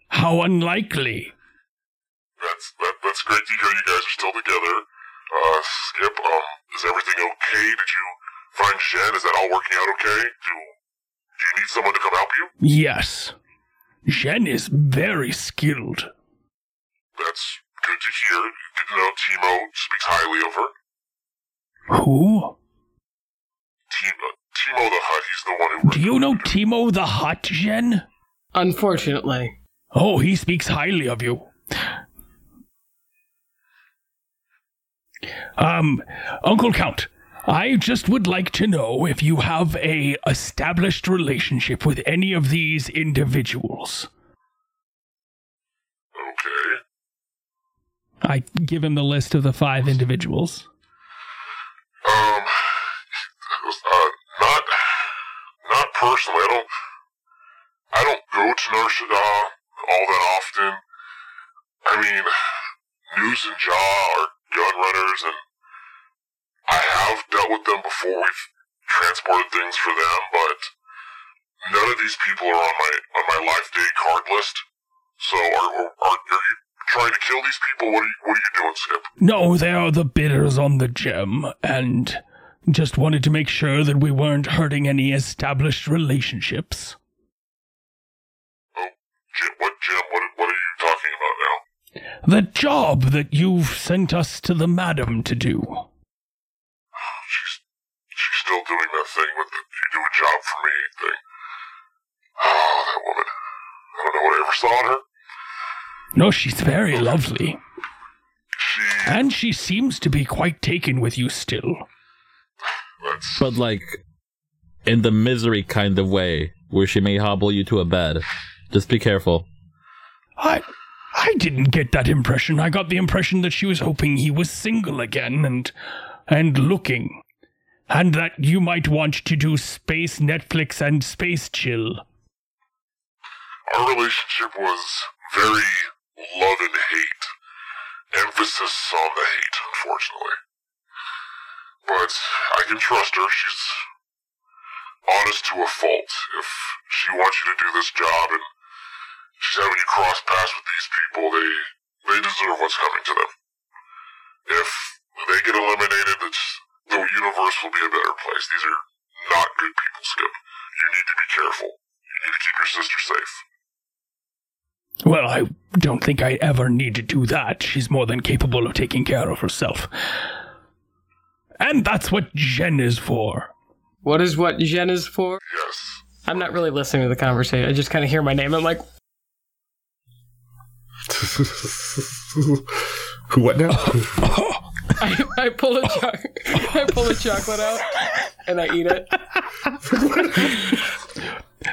How unlikely. That's that, that's great to hear. You guys are still together. Uh, Skip. Um, is everything okay? Did you find Jen? Is that all working out okay? Do Do you need someone to come help you? Yes. Jen is very skilled. That's good to hear. Did you know Timo speaks highly of her? Who? Timo, Timo the Hutt. He's the one who. Do you know Timo the Hutt, Jen? Unfortunately. Oh, he speaks highly of you. Um, Uncle Count, I just would like to know if you have a established relationship with any of these individuals. Okay. I give him the list of the five individuals. Um, uh, not, not personally. I don't, I don't go to Nar Shaddaa all that often. I mean, Noose and Jaw are gun runners, and I have dealt with them before. We've transported things for them, but none of these people are on my on my life day card list. So, are, are, are you trying to kill these people? What are you, what are you doing, Skip? No, they are the bidders on the gem, and just wanted to make sure that we weren't hurting any established relationships. Oh Jim, what, Jim? What, what are you talking about now? The job that you've sent us to the madam to do. Oh, she's she's still doing that thing with the you do a job for me thing. Oh, that woman. I don't know what I ever saw in her. No, she's very lovely. And she seems to be quite taken with you still. But like in the misery kind of way, where she may hobble you to a bed. Just be careful. I I didn't get that impression. I got the impression that she was hoping he was single again and and looking. And that you might want to do space Netflix and space chill. our relationship was very love and hate. Emphasis on the hate, unfortunately. But I can trust her. She's honest to a fault. If she wants you to do this job and she's having you cross paths with these people, they they deserve what's coming to them. If they get eliminated, the universe will be a better place. These are not good people, Skip. You need to be careful. You need to keep your sister safe. Well, I don't think I ever need to do that. She's more than capable of taking care of herself. And that's what Jen is for. What is what Jen is for? Yes. I'm not really listening to the conversation. I just kind of hear my name. I'm like, Who? What now? I, I pull a choc- I pull a chocolate out and I eat it.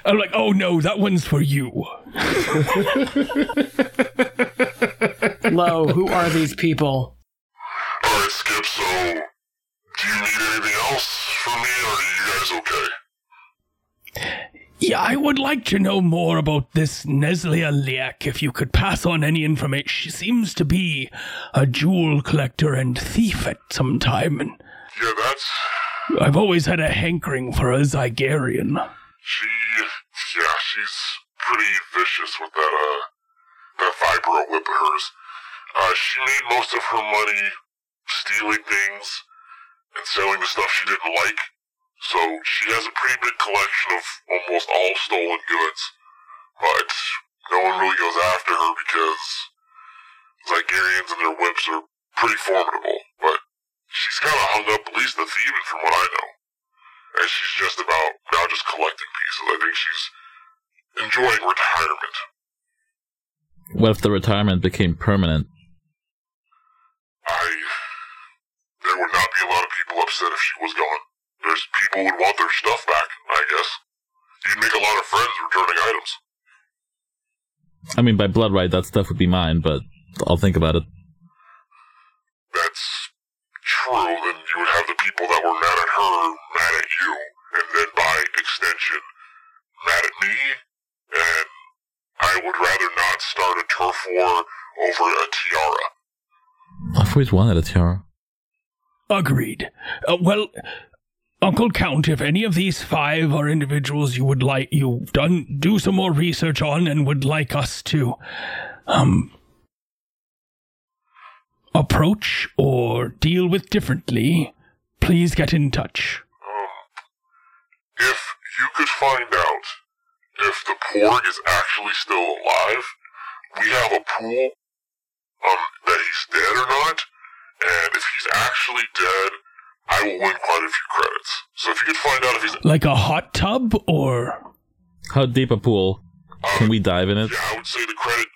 I'm like, oh no, that one's for you. Lo, who are these people? Alright, Skip, so do you need anything else from me, or are you guys okay? Yeah, I would like to know more about this Neslia Liak if you could pass on any information. She seems to be a jewel collector and thief at some time, and Yeah, that's. I've always had a hankering for a Zygerrian. She. Yeah, she's pretty vicious with that, uh. that vibro whip of hers. Uh, she made most of her money stealing things and selling the stuff she didn't like. So she has a pretty big collection of almost all stolen goods. But no one really goes after her because Zygerrians and their whips are pretty formidable. But she's kind of hung up, at least the thieving from what I know. And she's just about now just collecting pieces. I think she's enjoying retirement. What if the retirement became permanent? I. There would not be a lot of people upset if she was gone. There's people would want their stuff back, I guess. You'd make a lot of friends returning items. I mean, by blood right, that stuff would be mine, but I'll think about it. that's true, then you would have the people that were mad at her mad at you, and then by extension, mad at me, and I would rather not start a turf war over a tiara. I've always wanted a tiara. Agreed. Uh, well, Uncle Count, if any of these five are individuals you would like, you've done, do some more research on and would like us to, um, approach or deal with differently, please get in touch. Um, if you could find out if the porg is actually still alive, we have a pool, um, that he's dead or not, and if he's actually dead, I will win quite a few credits. So if you could find out if he's Like a hot tub or. How deep a pool? Can we dive in it? Yeah, I would say the credit.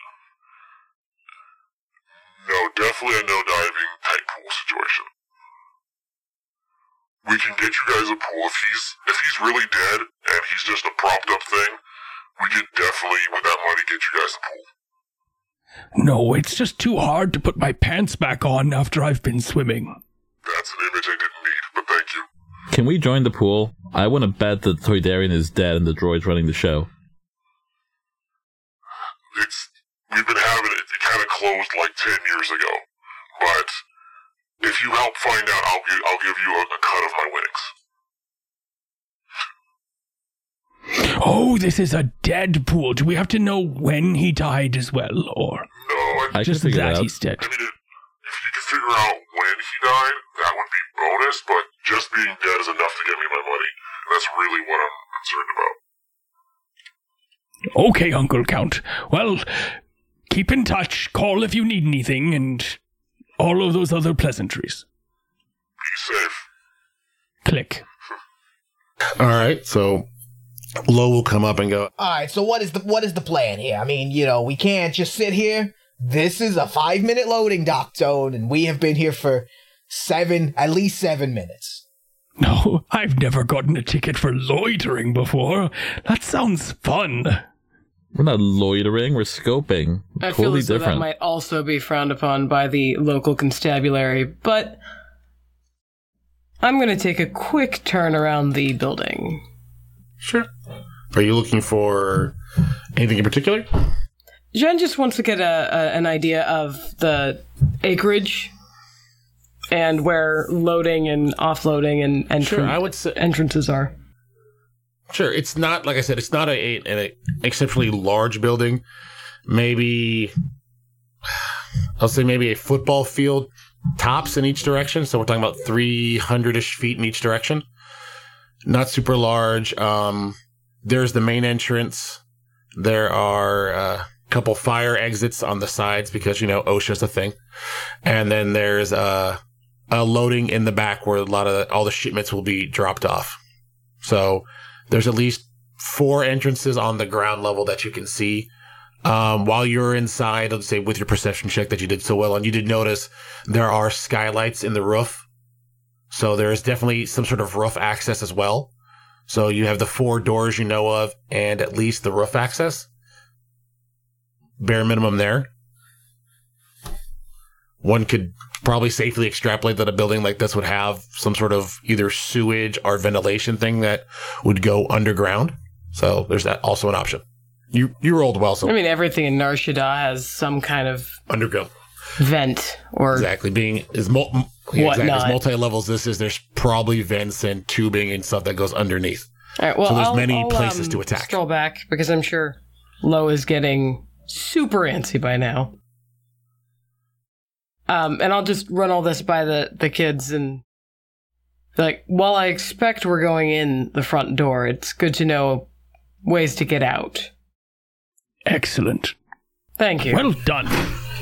No, definitely a no diving type pool situation. We can get you guys a pool if he's if he's really dead and he's just a propped up thing. We could definitely, with that money, get you guys a pool. No, it's just too hard to put my pants back on after I've been swimming. That's an image I didn't need, but thank you. Can we join the pool? I want to bet that Toydarian is dead and the droid's running the show. It's we've been having it. It kind of closed like ten years ago, but if you help find out, I'll give I'll give you a, a cut of my winnings. Oh, this is a dead pool. Do we have to know when he died as well, or No, I, I just figure that that out. he's dead? I mean, if you could figure out when he died, that would be bonus. But just being dead is enough to get me my money. That's really what I'm concerned about. Okay, Uncle Count. Well, keep in touch. Call if you need anything, and all of those other pleasantries. Be safe. Click. All right, so Lo will come up and go. All right, so what is the what is the plan here? I mean, you know, we can't just sit here. This is a five minute loading dock zone, and we have been here for seven, at least seven minutes. No, I've never gotten a ticket for loitering before. That sounds fun. We're not loitering, we're scoping. I feel totally as though that might also be frowned upon by the local constabulary, but I'm going to take a quick turn around the building. Sure. Are you looking for anything in particular? Jen just wants to get a, a an idea of the acreage and where loading and offloading and entran- Sure, I would say. entrances are. Sure, it's not like I said. It's not a, an exceptionally large building. Maybe I'll say maybe a football field tops in each direction. So we're talking about three hundred ish feet in each direction. Not super large. Um, there's the main entrance. There are a couple fire exits on the sides because you know OSHA's a thing, and then there's a, a loading in the back where a lot of all the shipments will be dropped off. So there's at least four entrances on the ground level that you can see. Um, while you're inside, let's say with your perception check that you did so well on, you did notice there are skylights in the roof. So there is definitely some sort of roof access as well. So you have the four doors you know of and at least the roof access. Bare minimum there. One could probably safely extrapolate that a building like this would have some sort of either sewage or ventilation thing that would go underground. So there's that also an option. You you rolled well, so I mean, everything in Nar Shaddaa has some kind of underground. vent or Exactly. Being as mul- yeah, exactly, as multi levels this is, there's probably vents and tubing and stuff that goes underneath. All right, well, So there's I'll- many I'll, places um, to attack. Stroll back because I'm sure Lo is getting super antsy by now. Um, and I'll just run all this by the the kids and like, while I expect we're going in the front door, it's good to know ways to get out. Excellent. Thank you. Well done.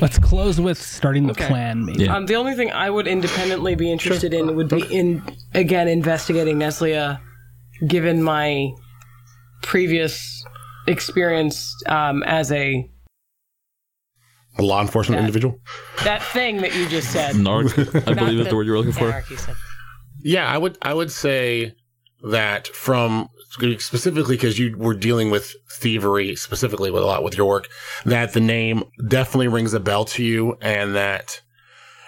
Let's close with starting the Okay. plan, maybe. Yeah. Um, the only thing I would independently be interested in would be in again investigating Neslia, given my previous experience um, as a A law enforcement Yeah. individual. that thing that you just said. Narc, I believe is the word you're looking for. Yeah, I would I would say that from specifically because you were dealing with thievery specifically with a lot with your work, that the name definitely rings a bell to you, and that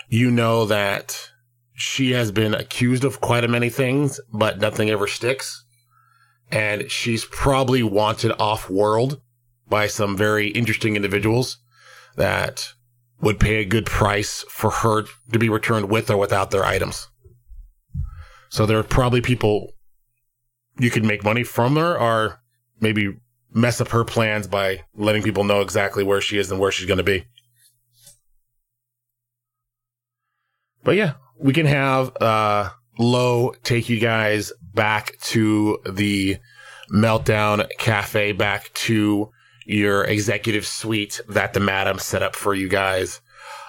you know that she has been accused of quite a many things, but nothing ever sticks. And she's probably wanted off world by some very interesting individuals that would pay a good price for her to be returned with or without their items. So there are probably people you could make money from her or maybe mess up her plans by letting people know exactly where she is and where she's going to be. But yeah, we can have uh Lo take you guys back to the Meltdown Cafe, back to your executive suite that the madam set up for you guys.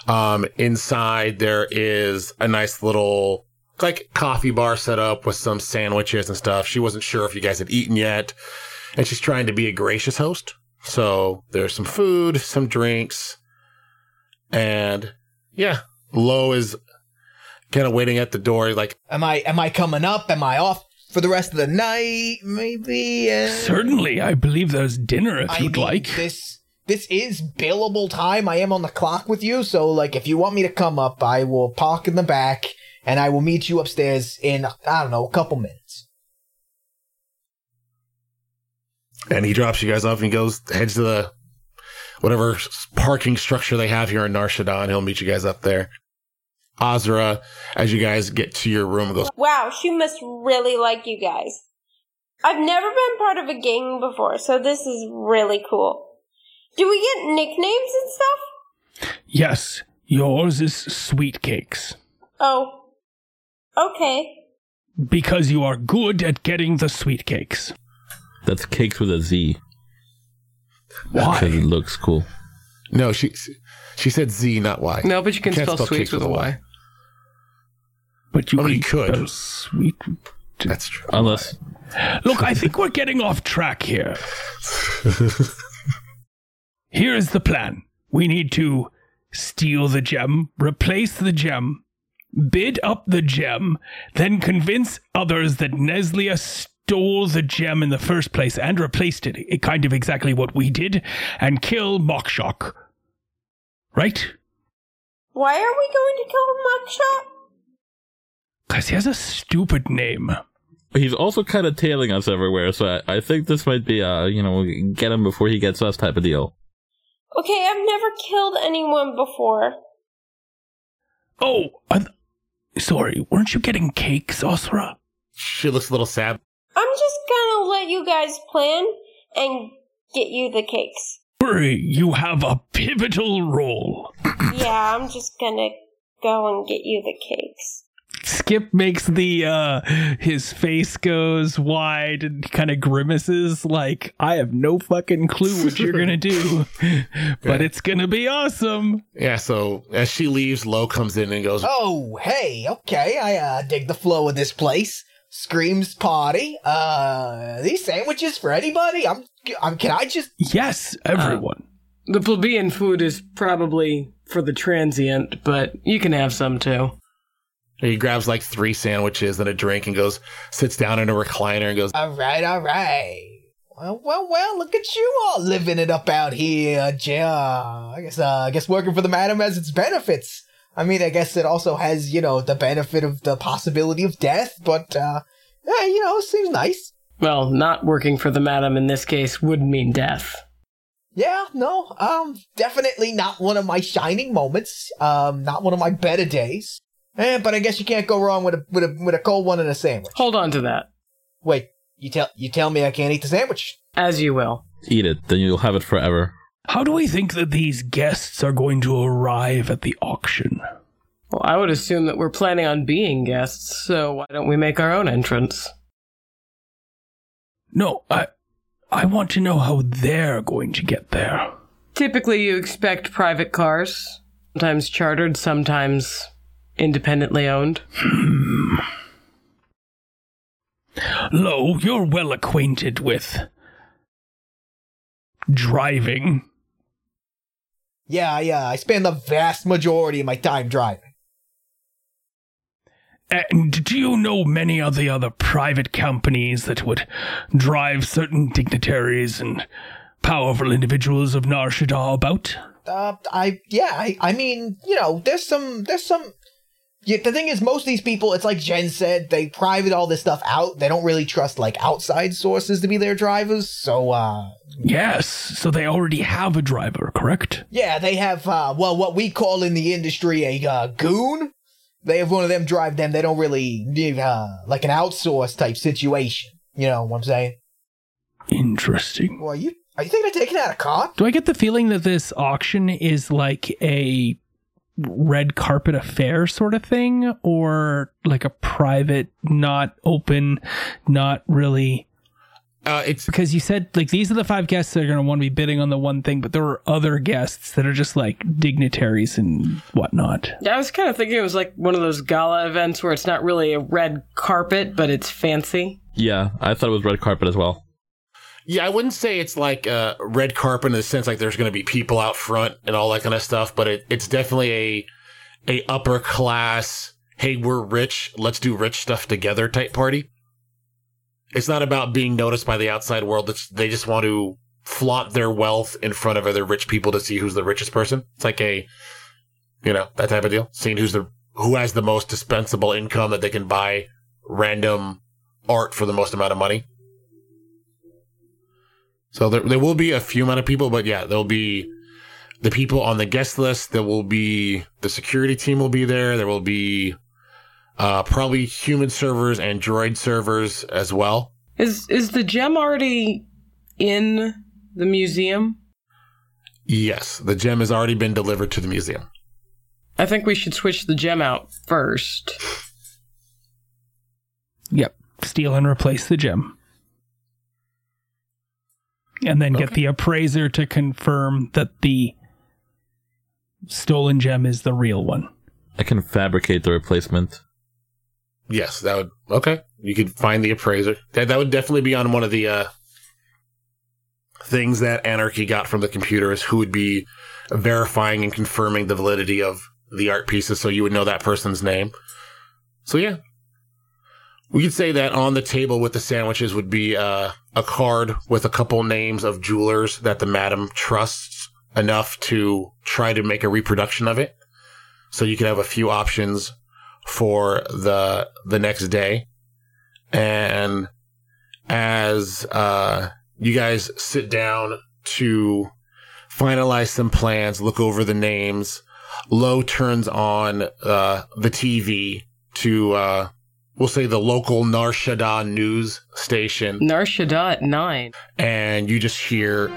Um, inside there is a nice little like coffee bar set up with some sandwiches and stuff. She wasn't sure if you guys had eaten yet, and she's trying to be a gracious host. So there's some food, some drinks, and yeah, Lo is kind of waiting at the door, like, Am I am I coming up? Am I off for the rest of the night? Maybe. Uh, Certainly, I believe there's dinner if I you'd mean, like. this. This is billable time. I am on the clock with you, so like, if you want me to come up, I will park in the back, and I will meet you upstairs in I don't know a couple minutes. and he drops you guys off and he goes heads to the whatever parking structure they have here in Narshadon. He'll meet you guys up there. Azra, as you guys get to your room, goes, Wow, she must really like you guys. I've never been part of a gang before, so this is really cool. Do we get nicknames and stuff? Yes, yours is Sweet Cakes. Oh. Okay. Because you are good at getting the sweet cakes. That's cakes with a Z. Why? Because it looks cool. No, she she said Z, not Y. No, but you can Can't spell, spell sweets with a with a Y. But you, Oh, you could. spell sweet. That's true. Unless Look, I think we're getting off track here. Here is the plan. We need to steal the gem, replace the gem, bid up the gem, then convince others that Neslia stole the gem in the first place and replaced it, it kind of exactly what we did, and kill Mokshock. Right? Why are we going to kill Mugshot? Because he has a stupid name. he's also kind of tailing us everywhere, so I, I think this might be a you know get him before he gets us type of deal. Okay, I've never killed anyone before. Oh, I th- sorry, weren't you getting cakes, Osra? She looks a little sad. I'm just gonna let you guys plan and get you the cakes. Hurry, you have a pivotal role. Yeah, I'm just gonna go and get you the cakes. Skip makes the uh his face goes wide and kind of grimaces like I have no fucking clue what you're gonna do, but it's gonna be awesome. Yeah, so as she leaves, Lo comes in and goes, Oh, hey, okay, I uh, dig the flow of this place. Screams party. Uh, these sandwiches for anybody? I'm, I'm. Can I just? Yes, everyone. The plebeian food is probably for the transient, but you can have some too. he grabs like three sandwiches and a drink and goes, sits down in a recliner and goes, All right, all right. Well, well, well. Look at you all living it up out here, Jim. I guess. Uh, I guess working for the madam has its benefits. I mean, I guess it also has, you know, the benefit of the possibility of death. But, uh, yeah, you know, it seems nice. Well, not working for the madam in this case would mean death. Yeah, no, um, definitely not one of my shining moments. Um, not one of my better days. Eh, but I guess you can't go wrong with a with a with a cold one and a sandwich. Hold on to that. Wait, you tell you tell me I can't eat the sandwich? As you will. Eat it, then you'll have it forever. How do we think that these guests are going to arrive at the auction? Well, I would assume that we're planning on being guests, so why don't we make our own entrance? No, I I want to know how they're going to get there. Typically, you expect private cars, sometimes chartered, sometimes independently owned. Hmm. Lo, you're well acquainted with driving. Yeah, yeah. I spend the vast majority of my time driving. And do you know many of the other private companies that would drive certain dignitaries and powerful individuals of Nar Shaddaa about? Uh, I yeah, I I mean, you know, there's some there's some. Yeah, the thing is, most of these people, it's like Jen said, they private all this stuff out. They don't really trust like outside sources to be their drivers. So, uh, Yes, so they already have a driver, correct? yeah, they have uh, well, what we call in the industry a uh, goon. They have one of them drive them. They don't really need uh, like an outsource type situation. You know what I'm saying? Interesting. Well, you are you thinking of taking out a car? Do I get the feeling that this auction is like a red carpet affair sort of thing or like a private, not open, not really Uh, it's because you said like these are the five guests that are going to want to be bidding on the one thing, but there are other guests that are just like dignitaries and whatnot. Yeah, I was kind of thinking it was like one of those gala events where it's not really a red carpet, but it's fancy. Yeah, I thought it was red carpet as well. Yeah, I wouldn't say it's like uh, red carpet in the sense like there's going to be people out front and all that kind of stuff, but it, it's definitely a a upper class. Hey, we're rich. Let's do rich stuff together type party. It's not about being noticed by the outside world. It's they just want to flaunt their wealth in front of other rich people to see who's the richest person. It's like a, you know, that type of deal. Seeing who's the who has the most dispensable income that they can buy random art for the most amount of money. So there, there will be a few amount of people, but yeah, there'll be the people on the guest list. There will be the security team will be there. There will be uh, probably human servers and droid servers as well. Is is the gem already in the museum? Yes, the gem has already been delivered to the museum. I think we should switch the gem out first. Yep. Steal and replace the gem. And then get the appraiser to confirm that the stolen gem is the real one. I can fabricate the replacement. Yes, that would okay. You could find the appraiser. That that would definitely be on one of the uh, things that Anarchy got from the computer is who would be verifying and confirming the validity of the art pieces, so you would know that person's name. So yeah, we could say that on the table with the sandwiches would be uh, a card with a couple names of jewelers that the madam trusts enough to try to make a reproduction of it. So you could have a few options for the the next day and as uh you guys sit down to finalize some plans look over the names Lo turns on uh the tv to uh we'll say the local Nar Shaddaa news station Nar Shaddaa at nine. and you just hear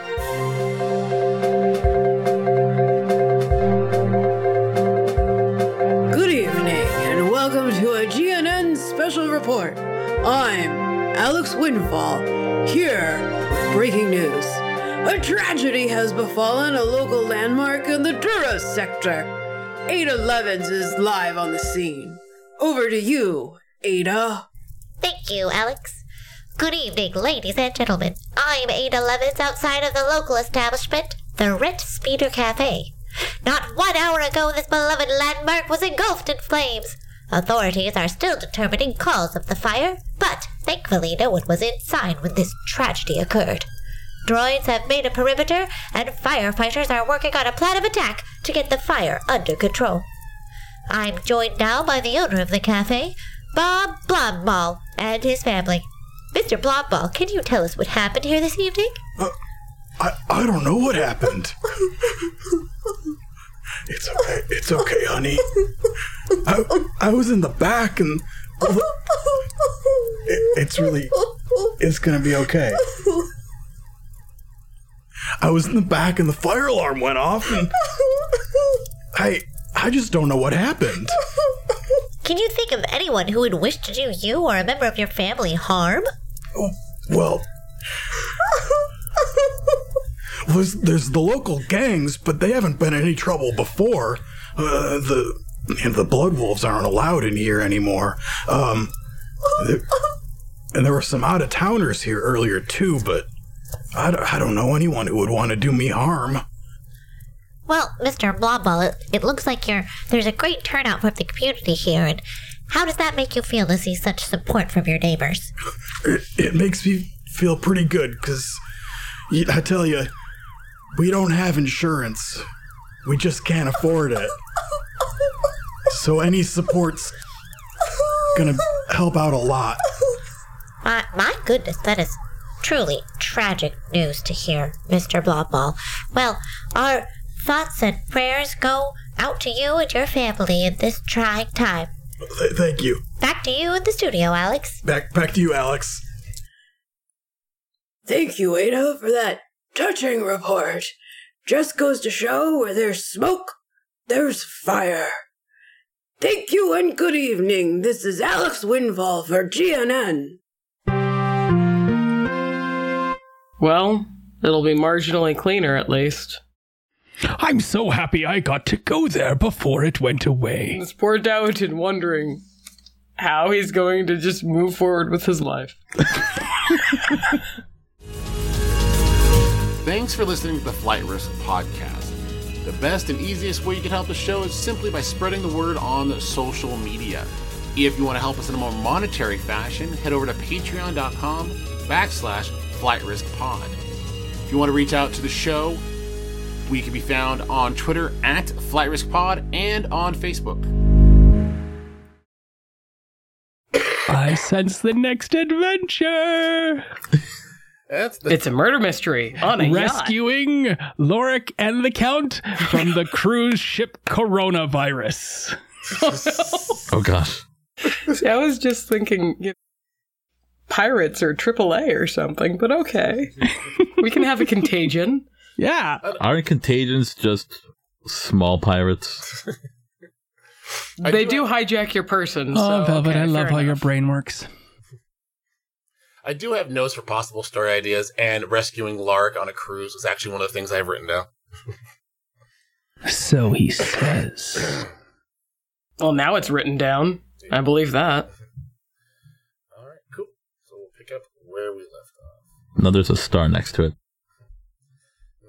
Good evening, and welcome to a GNN special report. I'm Alex Windfall, here with breaking news. A tragedy has befallen a local landmark in the Dura sector. Ada Levins is live on the scene. Over to you, Ada. Thank you, Alex. Good evening, ladies and gentlemen. I'm Ada Levins outside of the local establishment, the Rit Speeder Cafe. Not one hour ago, this beloved landmark was engulfed in flames. Authorities are still determining cause of the fire, but thankfully no one was inside when this tragedy occurred. Droids have made a perimeter, and firefighters are working on a plan of attack to get the fire under control. I'm joined now by the owner of the cafe, Bob Blondball, and his family. Mr. Blondball, can you tell us what happened here this evening? Uh, I, I don't know what happened. It's okay. It's okay, honey. I, I was in the back and it, it's really it's gonna be okay. I was in the back and the fire alarm went off and I I just don't know what happened. Can you think of anyone who would wish to do you or a member of your family harm? Well, there's, there's the local gangs, but they haven't been in any trouble before. Uh, the and the Blood Wolves aren't allowed in here anymore. Um, and there were some out of towners here earlier too, but I, I don't know anyone who would want to do me harm. Well, Mr. Blondball, it, it looks like you're, there's a great turnout from the community here, and how does that make you feel to see such support from your neighbors? It, it makes me feel pretty good because I tell you, we don't have insurance. We just can't afford it. So any support's gonna help out a lot. My, my goodness, that is truly tragic news to hear, Mr. Bloball. Well, our thoughts and prayers go out to you and your family in this trying time. Th- thank you. Back to you in the studio, Alex. Back back to you, Alex. Thank you, Ada, for that touching report. Just goes to show where there's smoke, there's fire. Thank you and good evening. This is Alex Windfall for GNN. Well, it'll be marginally cleaner at least. I'm so happy I got to go there before it went away. This poor Dowutin wondering how he's going to just move forward with his life. Thanks for listening to the Flight Risk Podcast. The best and easiest way you can help the show is simply by spreading the word on social media. If you want to help us in a more monetary fashion, head over to patreon.com backslash flight risk pod. If you want to reach out to the show, we can be found on Twitter at Flight Risk Pod and on Facebook. I sense the next adventure. That's It's a murder mystery on a yacht. Rescuing Lorik and the Count from the cruise ship coronavirus. Oh gosh. See, I was just thinking you know, pirates or AAA or something, but okay. we can have a contagion. Yeah. Aren't contagions just small pirates? They do hijack your person. Oh, so, Velvet, okay, I love fair how your brain works. I do have notes for possible story ideas, and rescuing Lark on a cruise was actually one of the things I've written down. So he says. Well, now it's written down. I believe that. All right, cool. So we'll pick up where we left off. No, there's a star next to it.